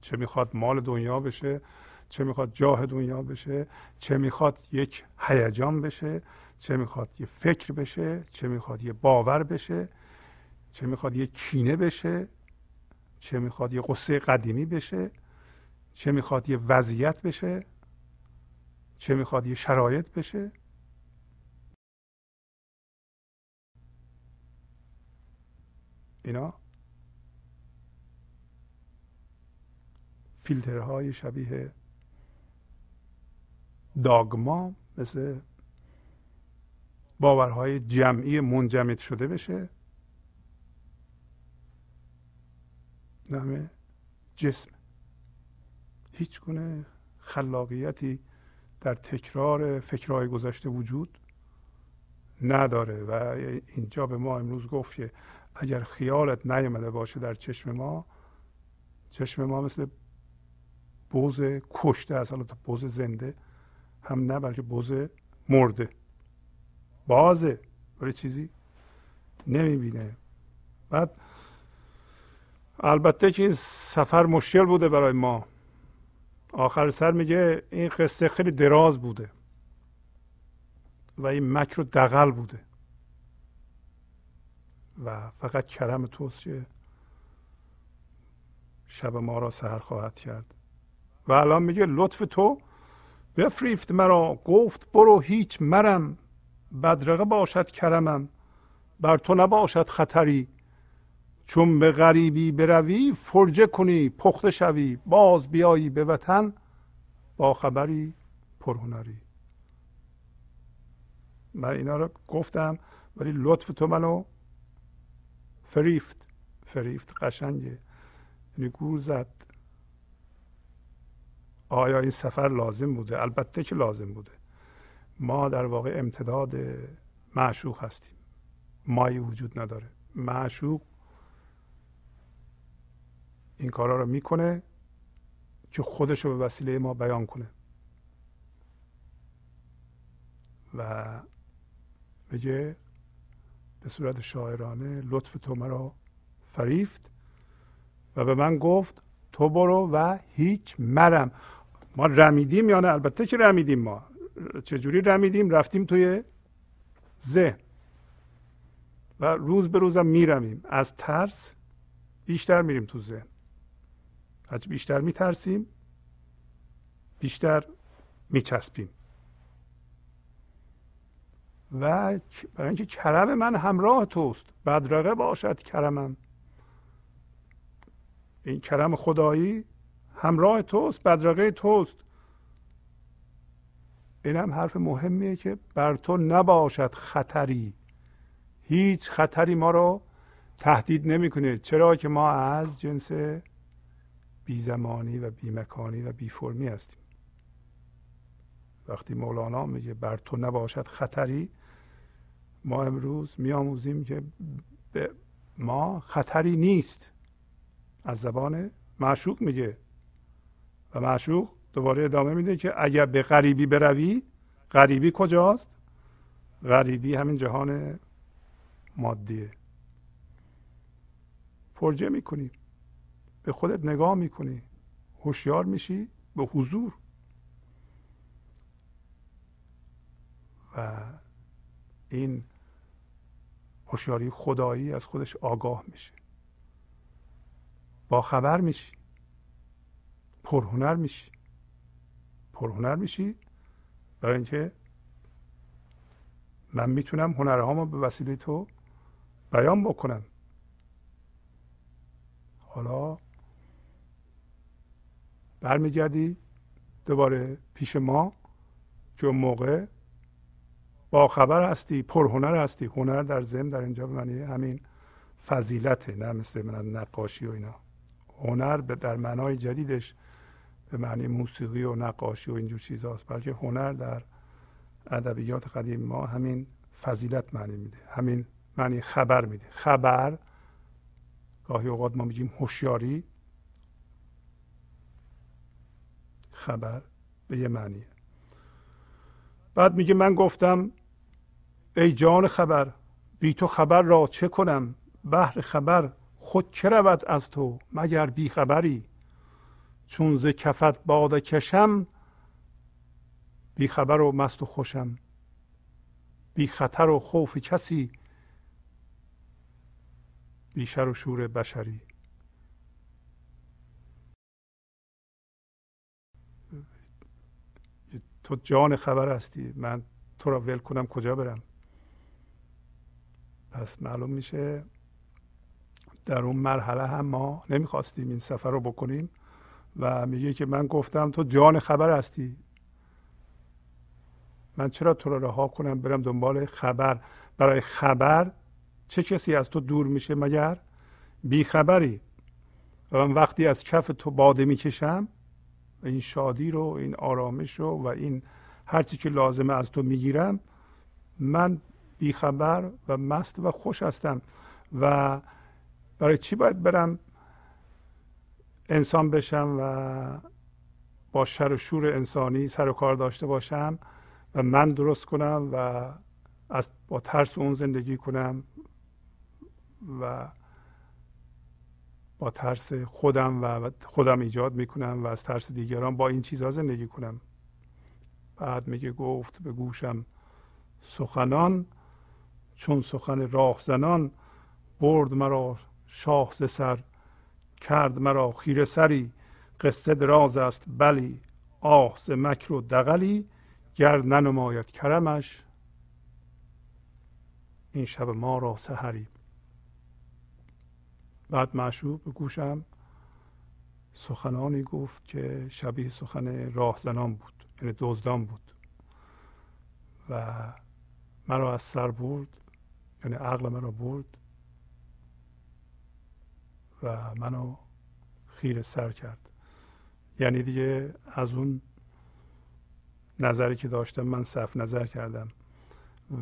چه می‌خواد مال دنیا بشه چه می‌خواد جاه دنیا بشه چه می‌خواد یک هیجان بشه چه می‌خواد یه فکر بشه چه می‌خواد یه باور بشه چه می‌خواد یه کینه بشه چه می‌خواد یه قصه قدیمی بشه چه می‌خواد یه وضعیت بشه چه می‌خواد یه شرایط بشه. اینا فیلترهای شبیه داگما مثل باورهای جمعی منجمد شده بشه. نامه جسم. هیچ گونه خلاقیتی در تکرار فکرهای گذشته وجود نداره و اینجا به ما امروز گفت که اگر خیالت نیامده باشه در چشم ما چشم ما مثل بوز کشته از حالا بوز زنده هم نه بلکه بوز مرده. بازه برای چیزی نمی‌بینه. بعد البته که این سفر مشکل بوده برای ما. آخر سر میگه این قصه خیلی دراز بوده و این مکر و دقل بوده. و فقط کرم توست شب ما را سهر خواهد کرد. و الان میگه لطف تو بفریفت مرا گفت برو هیچ مرم بدرقه باشد کرمم بر تو نباشد خطری. چون به غریبی بروی فرجه کنی پخته شوی باز بیایی به وطن با خبری پرهنری من اینا رو گفتم ولی لطف تو منو فریفت فریفت قشنگه. یعنی گول زد. آیا این سفر لازم بوده؟ البته که لازم بوده. ما در واقع امتداد معشوق هستیم. مایی وجود نداره. معشوق این کارا رو می‌کنه که خودش رو به وسیله ما بیان کنه. و میگه به صورت شاعرانه لطف تو مرا فریفت و به من گفت تو برو و هیچ مرم. ما رمیدیم یا نه؟ البته که رمیدیم ما. چجوری رمیدیم؟ رفتیم توی ذهن. و روز به روزم میرمیم. از ترس بیشتر میریم تو ذهن. از بیشتر میترسیم بیشتر میچسبیم. و برای اینکه کرم من همراه توست. بدرقه باشد کرمم. این کرم خدایی همراه توست بدرقه توست. این هم حرف مهمیه که بر تو نباشد خطری. هیچ خطری ما رو تهدید نمی‌کنه. چرا که ما از جنس بی زمانی و بی مکانی و بی فرمی هستیم. وقتی مولانا میگه بر تو نباشد خطری ما امروز میآموزیم که ما خطری نیست. از زبان معشوق میگه. و معشوق دوباره ادامه میده که اگر به غریبی بروی غریبی کجاست؟ غریبی همین جهان مادیه. فرجه می‌کنی به خودت نگاه می‌کنی هوشیار میشی به حضور. و این هوشیاری خدایی از خودش آگاه میشه. با خبر میشی. پرهنر میشی. پرهنر میشی. برای اینکه من می‌تونم هنرهامو به وسیله تو بیان بکنم. حالا برمیگردی دوباره پیش ما. که اون موقع با خبر هستی پرهنر هستی. هنر در ضمن در اینجا به معنی همین فضیلته نه مثل من نقاشی و اینا. هنر در معنای جدیدش به معنی موسیقی و نقاشی و اینجور چیزهاست بلکه هنر در ادبیات قدیم ما همین فضیلت معنی میده همین معنی خبر میده. خبر گاهی اوقات ما میگیم هوشیاری خبر به یه معنیه. بعد میگه من گفتم ای جان خبر بی تو خبر را چه کنم؟ بحر خبر خود چه رود از تو مگر بی خبری؟ چون ز کفت باده کشم بی خبر و مست و خوشم. بی خطر و خوف کسی بی شر و شور بشری. تو جان خبر هستی من تو را ول کنم کجا برم. پس معلوم میشه در اون مرحله هم ما نمی‌خواستیم این سفر رو بکنیم. و میگه که من گفتم تو جان خبر هستی؟ من چرا تو رو رها کنم برم دنبال خبر؟ برای خبر چه کسی از تو دور میشه مگر؟ بیخبری و من وقتی از کف تو باده می‌کشم این شادی رو این آرامش رو و این هرچی که لازمه از تو می‌گیرم من بیخبر و مست و خوش هستم. و برای چی باید برم انسان بشم و با شر و شور انسانی سر و کار داشته باشم و من درست کنم و از با ترس اون زندگی کنم و با ترس خودم و خودم ایجاد می‌کنم و از ترس دیگران با این چیزها زندگی کنم. بعد میگه گفت به گوشم سخنان چون سخن راه زنان برد مرا شاه ز سر. کرد مرا خیره سری. قصه دراز است بلی. آه ز مکر و دقلی گر ننماید کرمش. این شب ما را سحری. بعد معشوق به گوشم سخنانی گفت که شبیه سخن راهزنان بود یعنی دزدان بود. و مرا از سر برد یعنی عقل مرا برد. منو خیر سر کرد. یعنی دیگه از اون نظری که داشتم من صف نظر کردم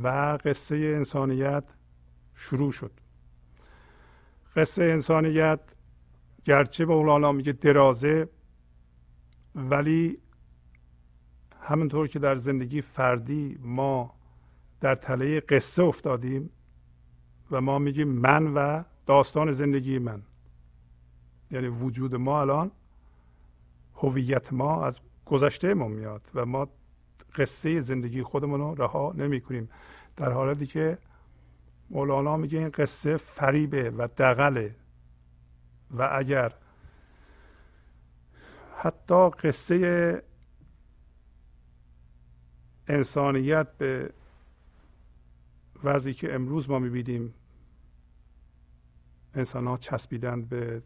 و قصه انسانیت شروع شد. قصه انسانیت گرچه به مولانا میگه درازه ولی همونطور که در زندگی فردی ما در تله قصه افتادیم و ما میگیم من و داستان زندگی من. یعنی وجود ما الان هویت ما از گذشته ما میاد و ما قصه زندگی خودمون رو رها نمی کنیم در حالتی که مولانا میگه این قصه فریبه و دقله و اگر حتی قصه انسانیت به وضعی که امروز ما می‌بینیم انسان ها چسبیدند به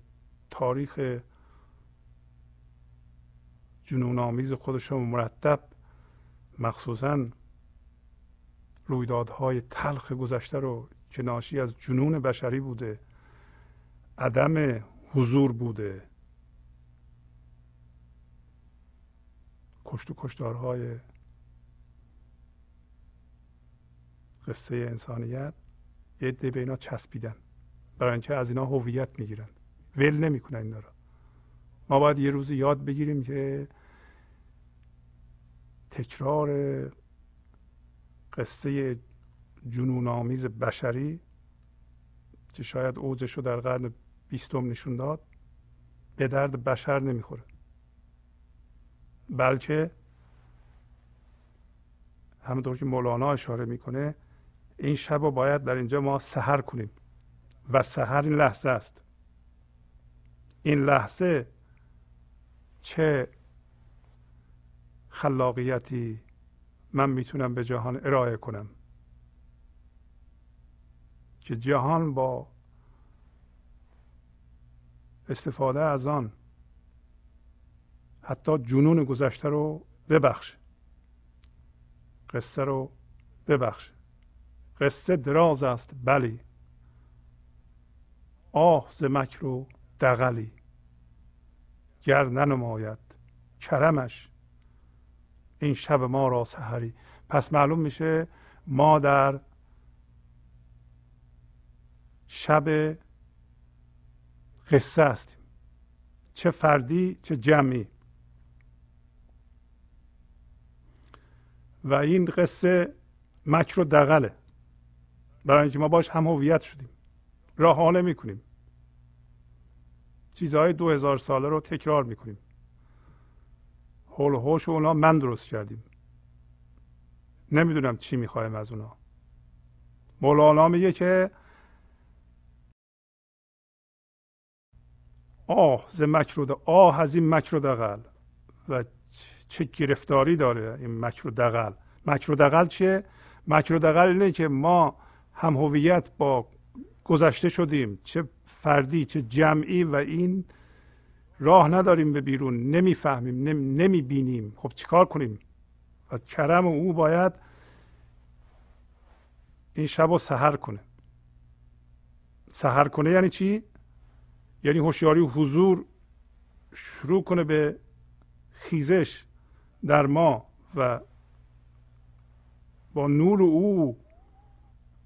تاریخ جنون آمیز خودشون مرتب مخصوصا رویدادهای تلخ گذشته رو که ناشی از جنون بشری بوده عدم حضور بوده. کشت و کشتارهای قصه انسانیت یه عده به چسبیدن برای اینکه از اینا هویت می‌گیرن. ول نمی‌کنن اینا رو. ما باید یه روزی یاد بگیریم که تکرار قصه جنون آمیز بشری که شاید اوجش رو در قرن بیستم نشون داد به درد بشر نمی‌خوره. بلکه همونطور که مولانا اشاره می‌کنه این شب رو باید در اینجا ما سهر کنیم و سهر این لحظه است. این لحظه چه خلاقیتی من می‌تونم به جهان ارائه کنم؟ که جهان با استفاده از آن حتی جنون گذشته رو ببخشه قصه رو ببخشه قصه دراز است بلی. آه ز مکر و گر ننماید کرمش. این شب ما را سحری. پس معلوم میشه ما در شب قصه هستیم. چه فردی چه جمعی. و این قصه مکر و دقله برای اینکه ما باش هم هویت شدیم. راه می‌کنیم. چیزهای دو هزار ساله رو تکرار می‌کنیم. حول و حوش اونا من درست کردیم. نمی‌دونم چی می‌خوایم از اونا. مولانا میگه که آه ز مکر آه از این مکر و دقل و چه گرفتاری داره این مکر و دقل مکر و دقل چیه؟ مکر و دقل اینه که ما هم هویت با گذشته شدیم. چه فردی چه جمعی و این راه نداریم به بیرون نمی‌فهمیم نمی‌بینیم. خب چیکار کنیم؟ و کرم او باید این شب رو سهر کنه. سهر کنه یعنی چی؟ یعنی هوشیاری حضور شروع کنه به خیزش در ما و با نور او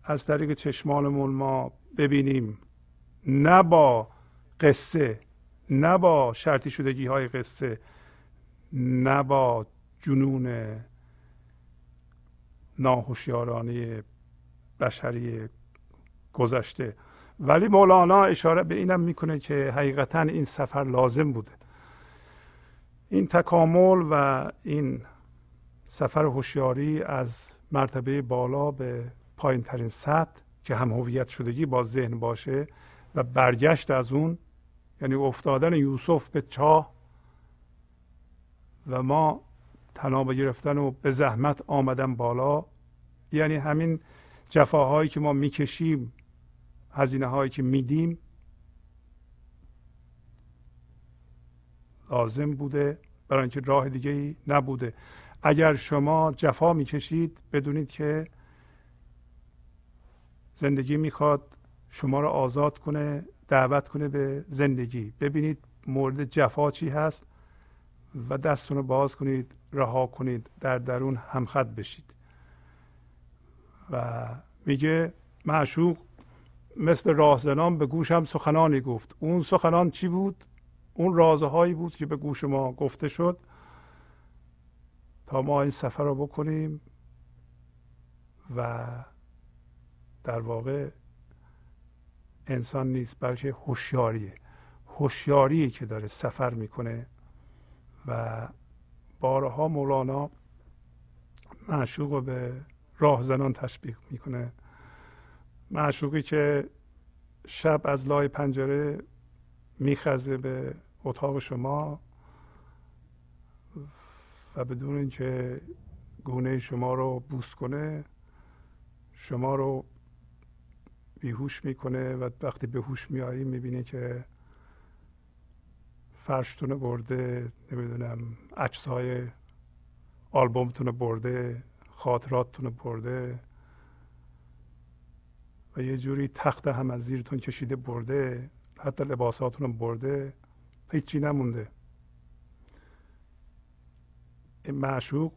از طریق چشمانمون ما ببینیم. نه با قصه نه با شرطی شدگی های قصه نه با جنون ناهوشیارانه بشری گذشته. ولی مولانا اشاره به اینم می‌کنه که حقیقتا این سفر لازم بوده. این تکامل و این سفر هوشیاری از مرتبه بالا به پایین ترین سطح که هم هویت شدگی با ذهن باشه و برگشت از اون یعنی افتادن یوسف به چاه و ما تناب گرفتن و به زحمت آمدن بالا. یعنی همین جفاهایی که ما می‌کشیم هزینه هایی که میدیم لازم بوده برای اینکه راه دیگه ای نبوده. اگر شما جفا می‌کشید بدونید که زندگی می‌خواد شما رو آزاد کنه دعوت کنه به زندگی. ببینید مورد جفا چی هست و دستتون رو باز کنید رها کنید در درون همخط بشید. و میگه معشوق مثل راهزنان به گوشم سخنانی گفت. اون سخنان چی بود؟ اون رازهایی بود که به گوش ما گفته شد. تا ما این سفر رو بکنیم و در واقع انسان نیست بلکه هوشیاریه. هوشیاری که داره سفر می‌کنه. و بارها مولانا معشوق رو به راهزنان تشبیه می‌کنه. معشوقی که شب از لای پنجره میخزه به اتاق شما و بدون اینکه گونه شما رو بوس کنه شما رو بیهوش می‌کنه و وقتی به هوش میایی می‌بینه که فرشتون برده نمی‌دونم عکسهای آلبومتون برده خاطراتتون برده و یه جوری تخت هم از زیرتون کشیده برده حتی لباساتون برده هیچی نمونده. این معشوق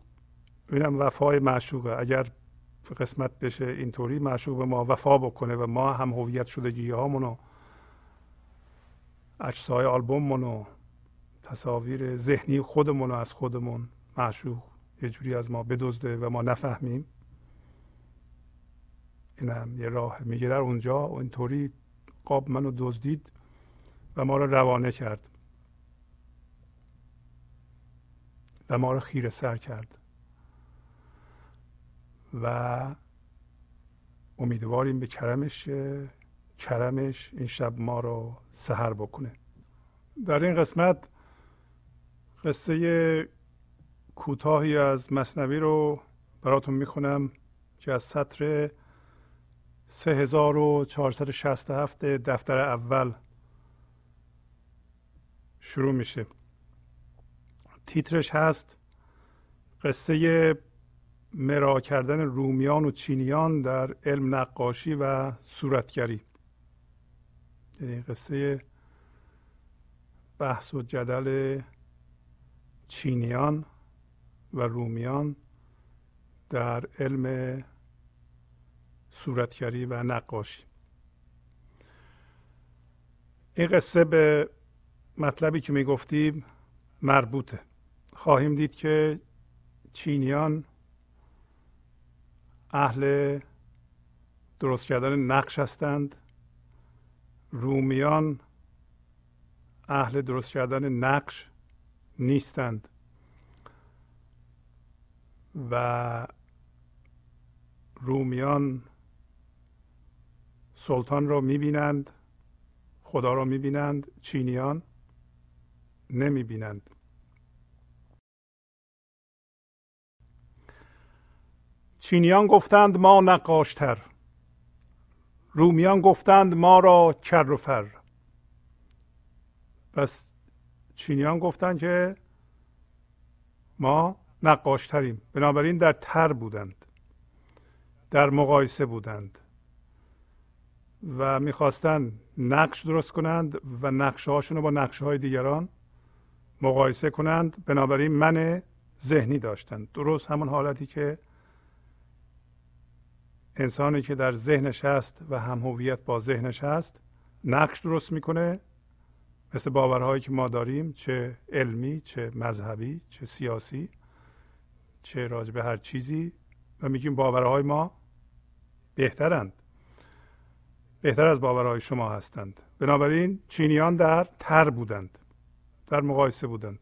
اینم وفای معشوقه. اگر قسمت بشه اینطوری معشوق ما وفا بکنه و ما هم هویت شدگی هامونو آلبوممون و تصاویر ذهنی خودمون از خودمون معشوق یه جوری از ما بدزده و ما نفهمیم. این هم یه راه میگه در اونجا اینطوری قاب منو دزدید و ما رو روانه کرد و ما رو خیره سر کرد. و امیدواریم به کرمش کرمش این شب ما رو سهر بکنه. در این قسمت قصه کوتاهی از مصنوی رو براتون می‌خونم که از سطر 3467 دفتر اول شروع میشه. تیترش هست قصه مرا کردن رومیان و چینیان در علم نقاشی و صورتگری. یعنی قصه بحث و جدل چینیان و رومیان در علم صورتگری و نقاشی. این قصه به مطلبی که می‌گفتیم مربوطه. خواهیم دید که چینیان اهل درست کردن نقش هستند. رومیان اهل درست کردن نقش نیستند. و رومیان سلطان را می‌بینند خدا را می‌بینند چینیان نمی‌بینند. چینیان گفتند ما نقاشتر. رومیان گفتند ما را کر و فر. پس چینیان گفتند که ما نقاشتریم. بنابراین در تر بودند. در مقایسه بودند. و می‌خواستند نقش درست کنند و نقشه هاشون رو با نقشه های دیگران مقایسه کنند. بنابراین من ذهنی داشتند درست همون حالتی که انسانی که در ذهنش هست و هم هویت با ذهنش هست نقش درست می‌کنه مثل باورهایی که ما داریم چه علمی چه مذهبی چه سیاسی چه راجع به هر چیزی و میگیم باورهای ما بهترند. بهتر از باورهای شما هستند. بنابراین چینیان در تر بودند در مقایسه بودند.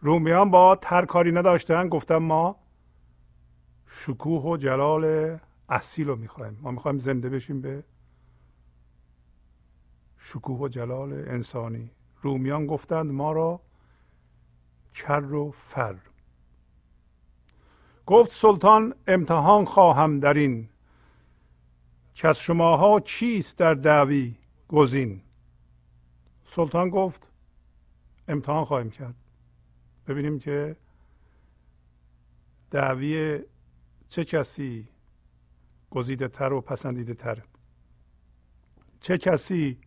رومیان با تر کاری نداشتن گفتن ما شکوه و جلال اصیل رو می‌خوایم. ما می‌خوایم زنده بشیم به شکوه و جلال انسانی. رومیان گفتند ما را کر و فر. گفت سلطان امتحان خواهم در این. که از شماها چیست در دعوی گزین؟ سلطان گفت امتحان خواهیم کرد. ببینیم که دعوی چه کسی گزیده تر و پسندیده تر چه کسی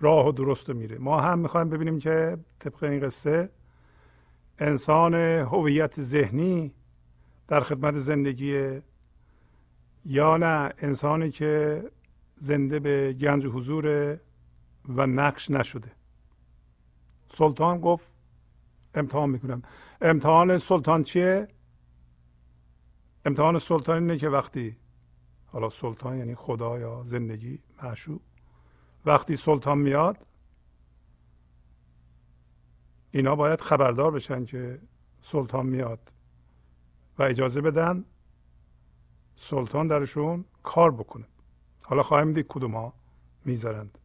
راه و درست میره؟ ما هم می‌خوایم ببینیم که طبق این قصه انسان هویت ذهنی در خدمت زندگی یا نه انسانی که زنده به گنج حضور و نقش نشده. سلطان گفت امتحان می‌کنم. امتحان سلطان چیه؟ امتحان سلطان اینه که وقتی حالا سلطان یعنی خدا یا زندگی معشوق. وقتی سلطان میاد اینا باید خبردار بشن که سلطان میاد و اجازه بدن سلطان درشون کار بکنه. حالا خواهیم دید کدوم ها می‌ذارند.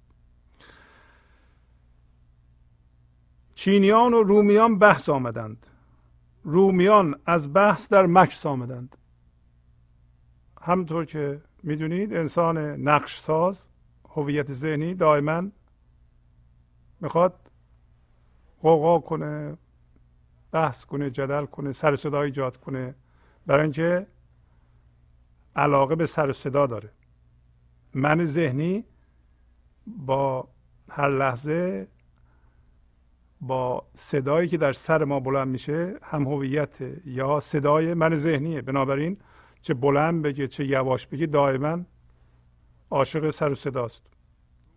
چینیان و رومیان بحث آمدند. رومیان از بحث در مکس آمدند. همطور که می‌دونید انسان نقش ساز هویت ذهنی دائما می‌خواد قوقا کنه بحث کنه جدل کنه سر صدا ایجاد کنه. برای اینکه علاقه به سر صدا داره. من ذهنی با هر لحظه با صدایی که در سر ما بلند میشه هم هویت یا صدای من ذهنیه. بنابراین چه بلند بگه چه یواش بگه دائما عاشق سر و صداست.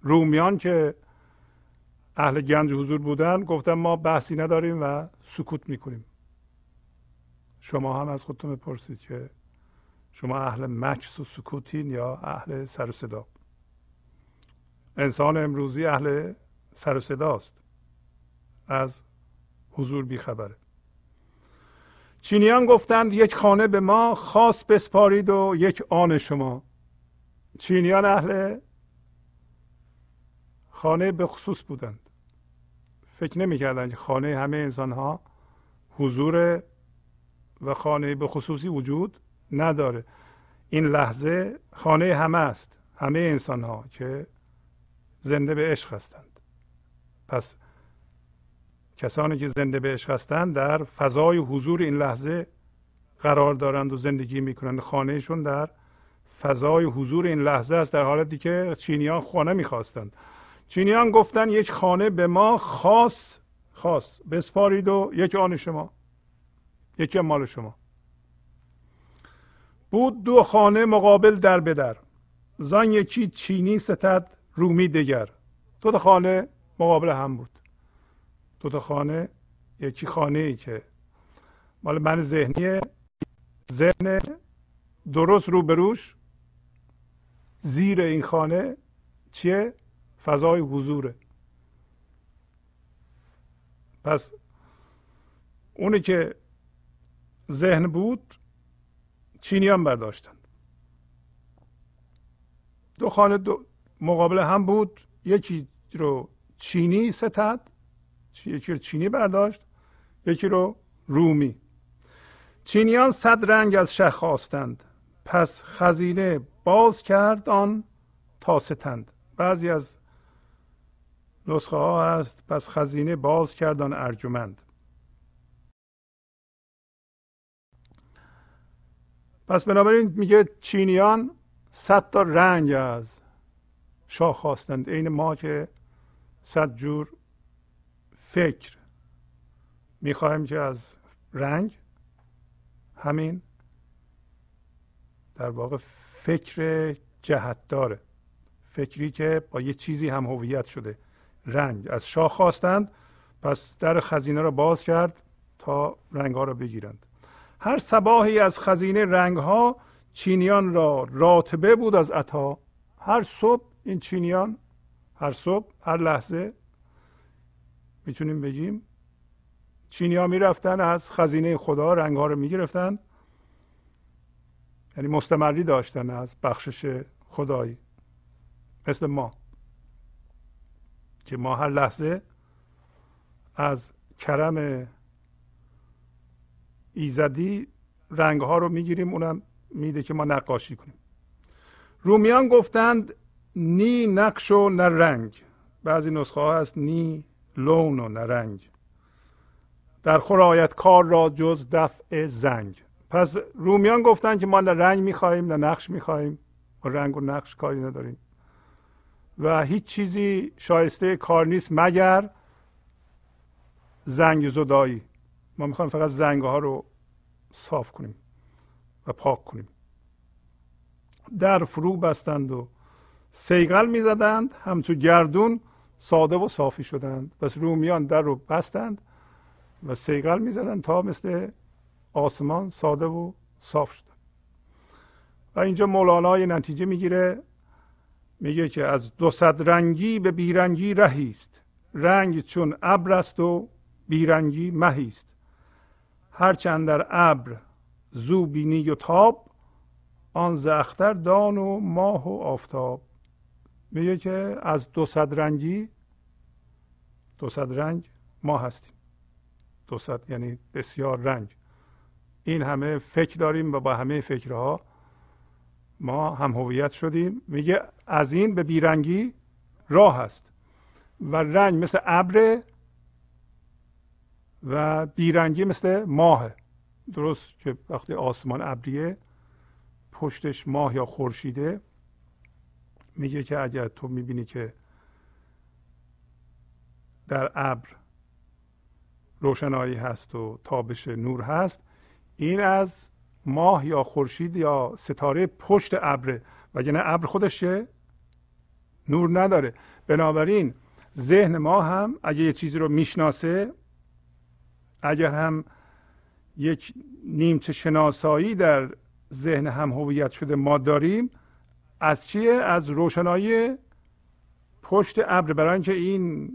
رومیان که اهل گنج حضور بودن گفتن ما بحثی نداریم و سکوت می‌کنیم. شما هم از خودتون بپرسید که شما اهل مکس و سکوتین یا اهل سر و صدا؟ انسان امروزی اهل سر و صداست. از حضور بیخبره. چینیان گفتند یک خانه به ما خاص بسپارید و یک آن شما. چینیان اهل خانه به خصوص بودند. فکر نمی‌کردند که خانه همه انسان ها حضور و خانه به خصوصی وجود نداره. این لحظه خانه همه است همه انسان ها که زنده به عشق هستند. پس کسانی که زنده به عشق هستند در فضای حضور این لحظه قرار دارند و زندگی می‌کنند. خانهشون در فضای حضور این لحظه است در حالتی که چینیان خانه می‌خواستند. چینیان گفتن یک خانه به ما خاص خاص بسپارید و یک آن شما یکی مال شما. بود دو خانه مقابل در به در. زان یکی چینی ستد رومی دگر دو خانه مقابل هم بود. دو تا خانه یکی خانه ای که مال من ذهنی ذهن درست رو بروش زیر این خانه چیه؟ فضای حضوره. پس اونی که ذهن بود چینیان برداشتند دو خانه دو مقابل هم بود یکی رو چینی ستد یکی رو چینی برداشت یکی رو رومی. چینیان صد رنگ از شه خواستند. پس خزینه باز کرد آن تا ستند بعضی از نسخه ها هست پس خزینه باز کرد آن ارجمند. پس بنابراین میگه چینیان صد تا رنگ از شاه خواستند. عین ما که صد جور فکر می‌خواهیم که از رنگ همین در واقع فکر جهت داره فکری که با یه چیزی هم هویت شده رنگ از شاه خواستند پس در خزینه را باز کرد تا رنگ ها را بگیرند. هر سباهی از خزینه رنگ ها چینیان را راتبه بود از عطا. هر صبح این چینیان هر صبح هر لحظه می‌تونیم بگیم. چینی ها می‌رفتن از خزینه خدا رنگ ها رو می‌گرفتن. یعنی مستمری داشتن از بخشش خدایی مثل ما. که ما هر لحظه از کرم ایزدی رنگ ها رو می‌گیریم اونم میده که ما نقاشی کنیم. رومیان گفتند نی نقش و نه رنگ. بعضی نسخه ها هست نی لون و نه رنگ در خرایت کار را جز دفع زنگ پس رومیان گفتند که ما نه رنگ می‌خواهیم نه نقش می‌خواهیم. و رنگ و نقش کاری نداریم. و هیچ چیزی شایسته کار نیست مگر زنگ زدایی. ما می‌خوایم فقط زنگ ها رو صاف کنیم و پاک کنیم. در فرو بستند و صیقل می‌زدند همچو گردون ساده و صافی شدند. پس رومیان در رو بستند و صیقل می‌زدند تا مثل آسمان ساده و صاف شد. و اینجا مولانا یه نتیجه می‌گیره. میگه که از دو صد رنگی به بیرنگی رهی است. رنگ چون ابر است و بیرنگی مهی است. هرچند در ابر زو بینی و تاب آن زختر دان و ماه و آفتاب. میگه که از دو صد رنگی دو صد رنگ ما هستیم. دو صد یعنی بسیار رنگ این همه فکر داریم و با همه فکرها ما هم هویت شدیم. میگه از این به بیرنگی راه هست و رنگ مثل ابر و بیرنگی مثل ماه. درست که وقتی آسمان ابریه پشتش ماه یا خورشیده میگه که اگر تو می‌بینی که در ابر روشنایی هست و تابش نور هست این از ماه یا خورشید یا ستاره پشت ابر وگرنه ابر خودش نور نداره. بنابراین ذهن ما هم اگه یه چیزی رو می‌شناسه اگر هم یک نیمچه شناسایی در ذهن هم هویت شده ما داریم از چیه؟ از روشنایی پشت ابر برای اینکه این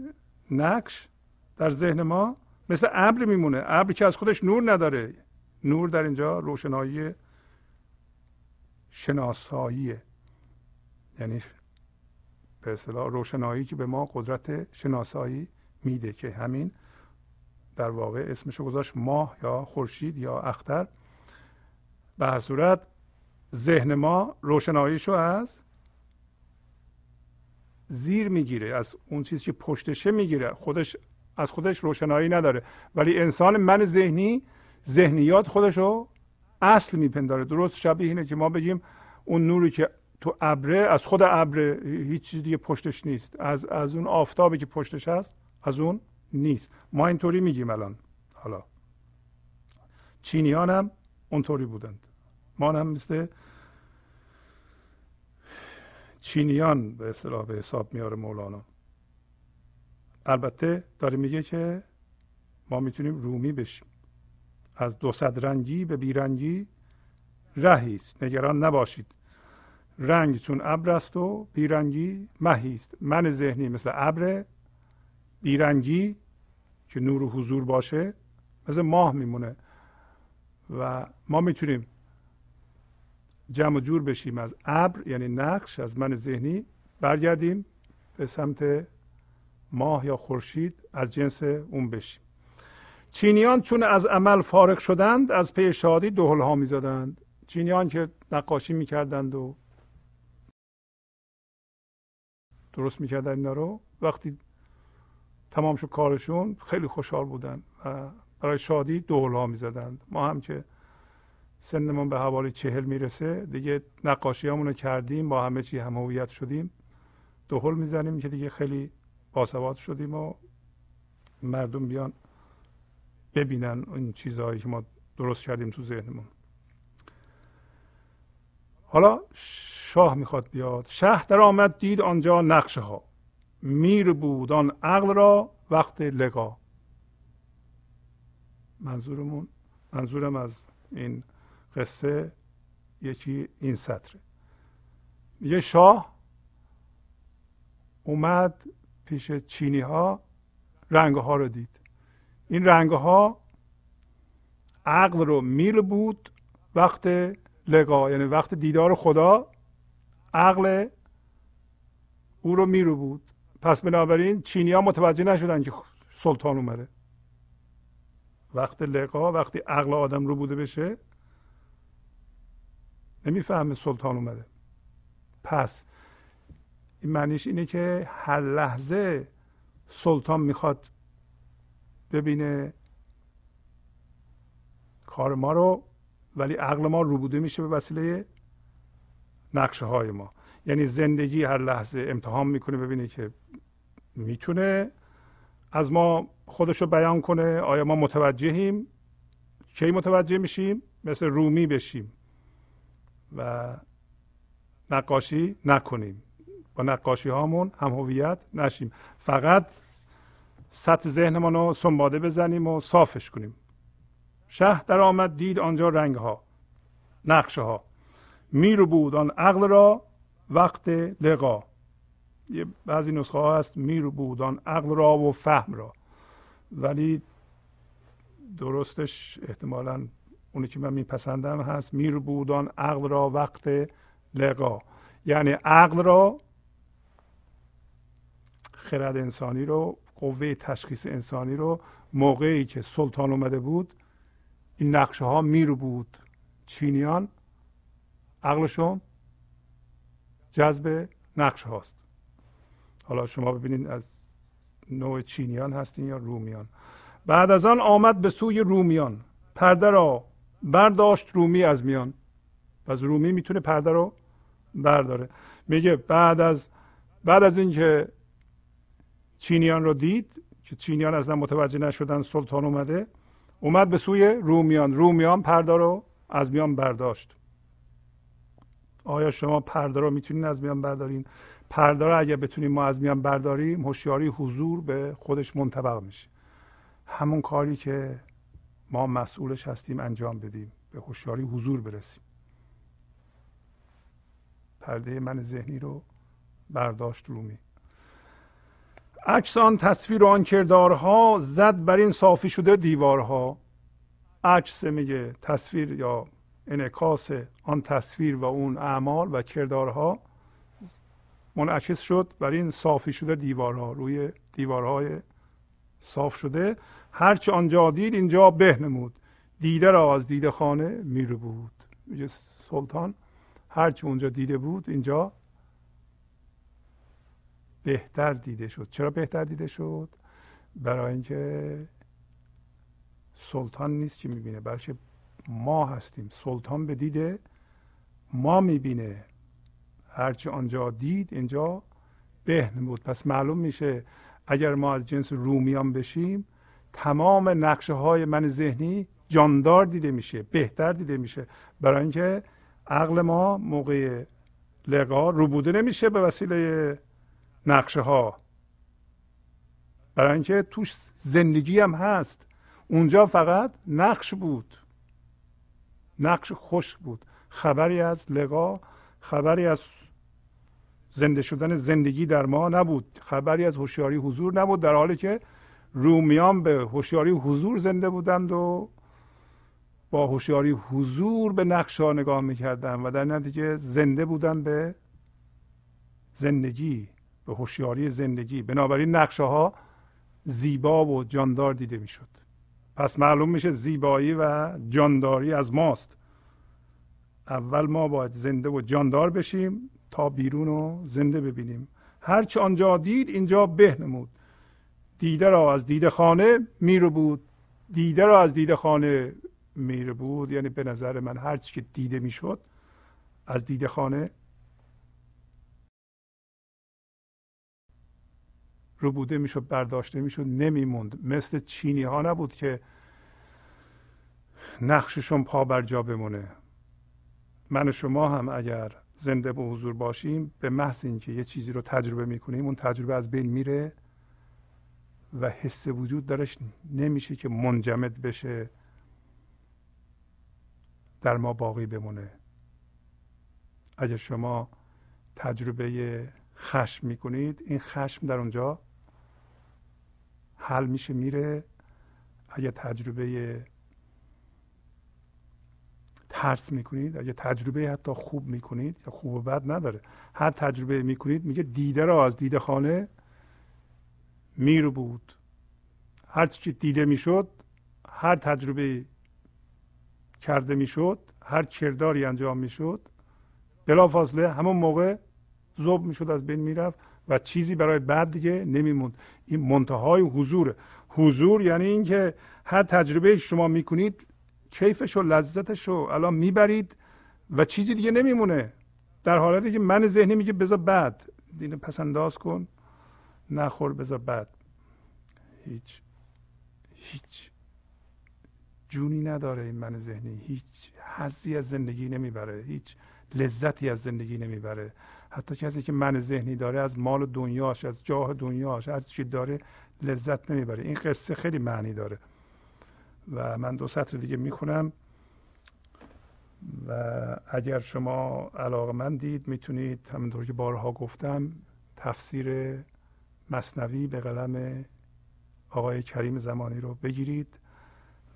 نقش در ذهن ما مثل ابر میمونه. ابر که از خودش نور نداره. نور در اینجا روشنایی شناساییه. یعنی به اصطلاح روشنایی که به ما قدرت شناسایی میده که همین در واقع اسمشو گذاشت ماه یا خورشید یا اختر. به هر صورت ذهن ما روشناییشو از زیر می‌گیره از اون چیزی که پشتشه می‌گیره. خودش از خودش روشنایی نداره. ولی انسان من ذهنی ذهنیات خودش رو اصل میپنداره. درست شبیه اینه که ما بگیم اون نوری که تو ابره از خود ابره هیچ چیز دیگه پشتش نیست. از از اون آفتابی که پشتش هست از اون نیست. ما اینطوری میگیم الان. حالا. چینیان هم اونطوری بودند. هم مثل چینیان به اصطلاح به حساب میاره مولانا. البته داره میگه که ما می‌تونیم رومی بشیم. از دو صد رنگی به بیرنگی رهی است. نگران نباشید. رنگ چون ابر است و بیرنگی مهی است. من ذهنی مثل ابر بیرنگی که نور و حضور باشه مثل ماه میمونه. و ما می‌تونیم جمع جور بشیم. از ابر یعنی نقش از من ذهنی برگردیم به سمت ماه یا خورشید از جنس اون بشیم. چینیان چون از عمل فارغ شدند از پی شادی دهل ها می‌زدند. چینیان که نقاشی می‌کردند و درست می‌کردن اینا رو وقتی تمام شد کارشون خیلی خوشحال بودن و برای شادی دهل ها می‌زدند. ما هم که سنمون به حوالی چهل می‌رسه. دیگه نقاشی رو کردیم با همه چی هم هویت شدیم. دهل می‌زنیم که دیگه خیلی باسواد شدیم و مردم بیان ببینن این چیزهایی که ما درست کردیم تو ذهنمون. حالا شاه می‌خواد بیاد. شه در آمد دید آنجا نقشه ها میر بود آن عقل را وقت لگا. منظورمون منظورم از این قصه یکی این سطره. یه شاه اومد پیش چینی ها رنگ ها رو دید. این رنگ ها عقل رو میل بود وقت لقا یعنی وقت دیدار خدا عقل او رو میرو بود. پس بنابراین چینی ها متوجه نشدن که سلطان اومده. وقت لقا وقتی عقل آدم رو بوده بشه نمی‌فهمه سلطان اومده. پس این معنیش اینه که هر لحظه سلطان می‌خواد ببینه کار ما رو ولی عقل ما روبوده میشه به وسیله نقشه های ما. یعنی زندگی هر لحظه امتحان می‌کنه ببینه که می‌تونه. از ما خودش رو بیان کنه آیا ما متوجهیم؟ کی متوجه میشیم؟ مثل رومی بشیم. و نقاشی نکنیم. با نقاشی هامون هم هویت نشیم. فقط سطح ذهنمان رو سنباده بزنیم و صافش کنیم. شه در آمد دید آنجا رنگ ها نقشه ها میرو بود آن عقل را وقت لقا. یه بعضی نسخه ها هست میرو بود آن عقل را و فهم را. ولی درستش احتمالا اونی که من میپسندم هست میرو بود آن عقل را وقت لقا. یعنی عقل را خرد انسانی رو قوه تشخیص انسانی رو موقعی که سلطان اومده بود این نقشه ها میرو بود. چینیان عقلشون جذب نقشه هاست حالا شما ببینید از نوع چینیان هستین یا رومیان. بعد از آن آمد به سوی رومیان. پرده را برداشت رومی از میان. پس رومی می‌تونه پرده رو برداره. میگه بعد از بعد از اینکه چینیان رو دید که چینیان اصلا متوجه نشدن سلطان اومده اومد به سوی رومیان. رومیان پرده رو از میان برداشت. آیا شما پرده رو می‌تونین از میان بردارین؟ پرده رو اگر بتونیم ما از میان برداریم هوشیاری حضور به خودش منطبق میشه. همون کاری که ما مسئولش هستیم انجام بدیم. به هوشیاری حضور برسیم. پرده من ذهنی رو برداشت رومی عکس تصویر آن کردارها زد بر این صافی شده دیوارها. عکس میگه تصویر یا انعکاس آن تصویر و اون اعمال و کردارها منعکس شد بر این صافی شده دیوارها. روی دیوارهای صاف شده. هرچه آنجا دید اینجا به نمود. دیده را از دیده خانه میره بود میگه سلطان هرچه اونجا دیده بود اینجا بهتر دیده شد. چرا بهتر دیده شد؟ برای اینکه سلطان نیست که می‌بینه بلکه ما هستیم. سلطان به دیده ما می‌بینه. هرچی آنجا دید اینجا به بود پس معلوم میشه اگر ما از جنس رومیان بشیم تمام نقشه های من ذهنی جاندار دیده میشه بهتر دیده میشه. برای اینکه عقل ما موقع لقا روبوده نمیشه به وسیله نقشه ها برای اینکه توش زندگی هم هست. اونجا فقط نقش بود. نقش خوش بود. خبری از لقا خبری از زنده شدن زندگی در ما نبود. خبری از هوشیاری حضور نبود. در حالی که رومیان به هوشیاری حضور زنده بودند و با هوشیاری حضور به نقش ها نگاه می‌کردن و در نتیجه زنده بودن به زندگی به هوشیاری زندگی. بنابراین نقشه ها زیبا و جاندار دیده می‌شد. پس معلوم میشه زیبایی و جانداری از ماست. اول ما باید زنده و جاندار بشیم تا بیرون رو زنده ببینیم. هرچه آنجا دید اینجا به نمود. دیده را از دیده خانه میره بود دیده را از دیده خانه میره بود یعنی به نظر من هرچی که دیده می‌شد از دیده خانه رو بوده می‌شد برداشته می‌شد نمیموند. مثل چینی ها نبود که نقششون پا بر جا بمونه. من و شما هم اگر زنده به حضور باشیم به محض اینکه یه چیزی رو تجربه می‌کنیم اون تجربه از بین میره. و حس وجود درش نمیشه که منجمد بشه در ما باقی بمونه. اگر شما تجربه خشم می‌کنید این خشم در اونجا حل میشه میره. اگه تجربه ترس می‌کنید اگه تجربه حتی خوب می‌کنید یا خوب و بد نداره. هر تجربه می‌کنید میگه دیده را از دیده خانه میر بود. هر چی دیده می‌شد هر تجربه کرده می‌شد هر کرداری انجام می‌شد بلا فاصله همون موقع زوب می‌شد از بین می‌رفت و چیزی برای بعد دیگه نمیموند. این منتهای حضور. حضور یعنی اینکه هر تجربه شما می‌کنید کیفش و لذتش رو الان می‌برید و چیزی دیگه نمیمونه. در حالتی که من ذهنی میگه بذار بعد. اینو پس انداز کن. نخور بذار بعد. هیچ هیچ جونی نداره این من ذهنی. هیچ حظی از زندگی نمی‌بره. هیچ لذتی از زندگی نمی‌بره. حتی کسی که من ذهنی داره از مال دنیاش از جاه دنیاش هر چی داره لذت نمی‌بره. این قصه خیلی معنی داره. و من دو سطر دیگه می‌خونم. و اگر شما علاقه من دید می‌تونید همونطور که بارها گفتم تفسیر مصنوی به قلم آقای کریم زمانی رو بگیرید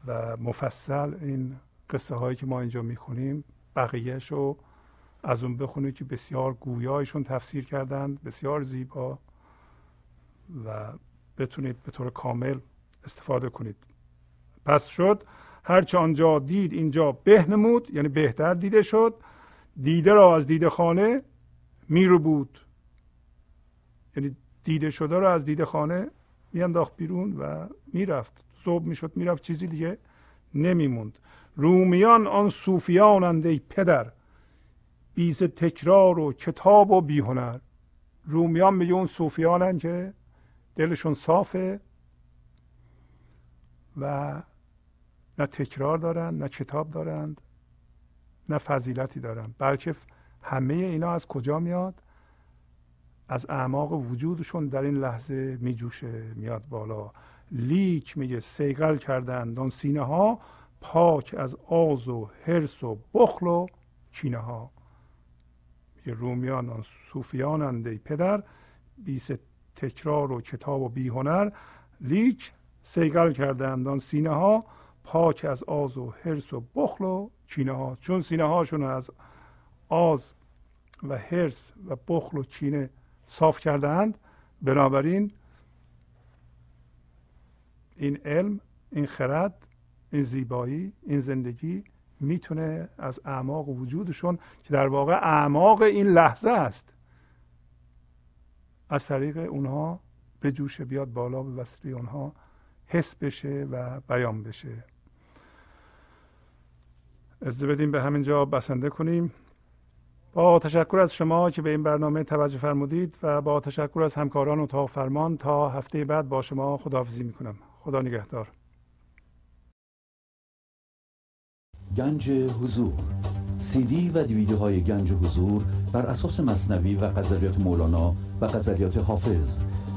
و مفصل این قصه هایی که ما اینجا می‌خونیم بقیهش رو از اون بخونید که بسیار گویایشون تفسیر کردند بسیار زیبا و بتونید به طور کامل استفاده کنید. پس شد هرچه آنجا دید اینجا بهنمود یعنی بهتر دیده شد دیده را از دیده خانه میرو بود یعنی دیده شده را از دیده خانه میانداخت بیرون و می‌رفت. صبح می‌شد می‌رفت چیزی دیگه نمیموند. رومیان آن صوفیانند ای پدر بیز تکرار و کتاب و بیهنر. رومیان میگه اون صوفیانن که دلشون صافه و نه تکرار دارند نه کتاب دارند نه فضیلتی دارند بلکه همه اینا از کجا میاد؟ از اعماق وجودشون در این لحظه میجوشه میاد بالا. لیک میگه سیگل کردند آن سینه ها پاک از آز و حرس و بخل و کینه ها میگه رومیان آن صوفیانند ای پدر بی ز تکرار و کتاب و بی‌هنر. لیک صیقل کردند آن سینه ها پاک از آز و حرص و بخل و کینه ها چون سینه هاشون از آز و حرص و بخل و کینه صاف کردند بنابراین این علم این خرد این زیبایی این زندگی می‌تونه از اعماق وجودشون که در واقع اعماق این لحظه است از طریق اونها به جوش بیاد بالا به وسیله اونها حس بشه و بیان بشه. از بدیم به همین جا بسنده کنیم. با تشکر از شما که به این برنامه توجه فرمودید و با تشکر از همکاران اتاق فرمان تا هفته بعد با شما خداحافظی می‌کنم. خدا نگهدار. گنج حضور. سی دی و دیویدیو های گنج حضور بر اساس مصنوی و غزلیات مولانا و غزلیات حافظ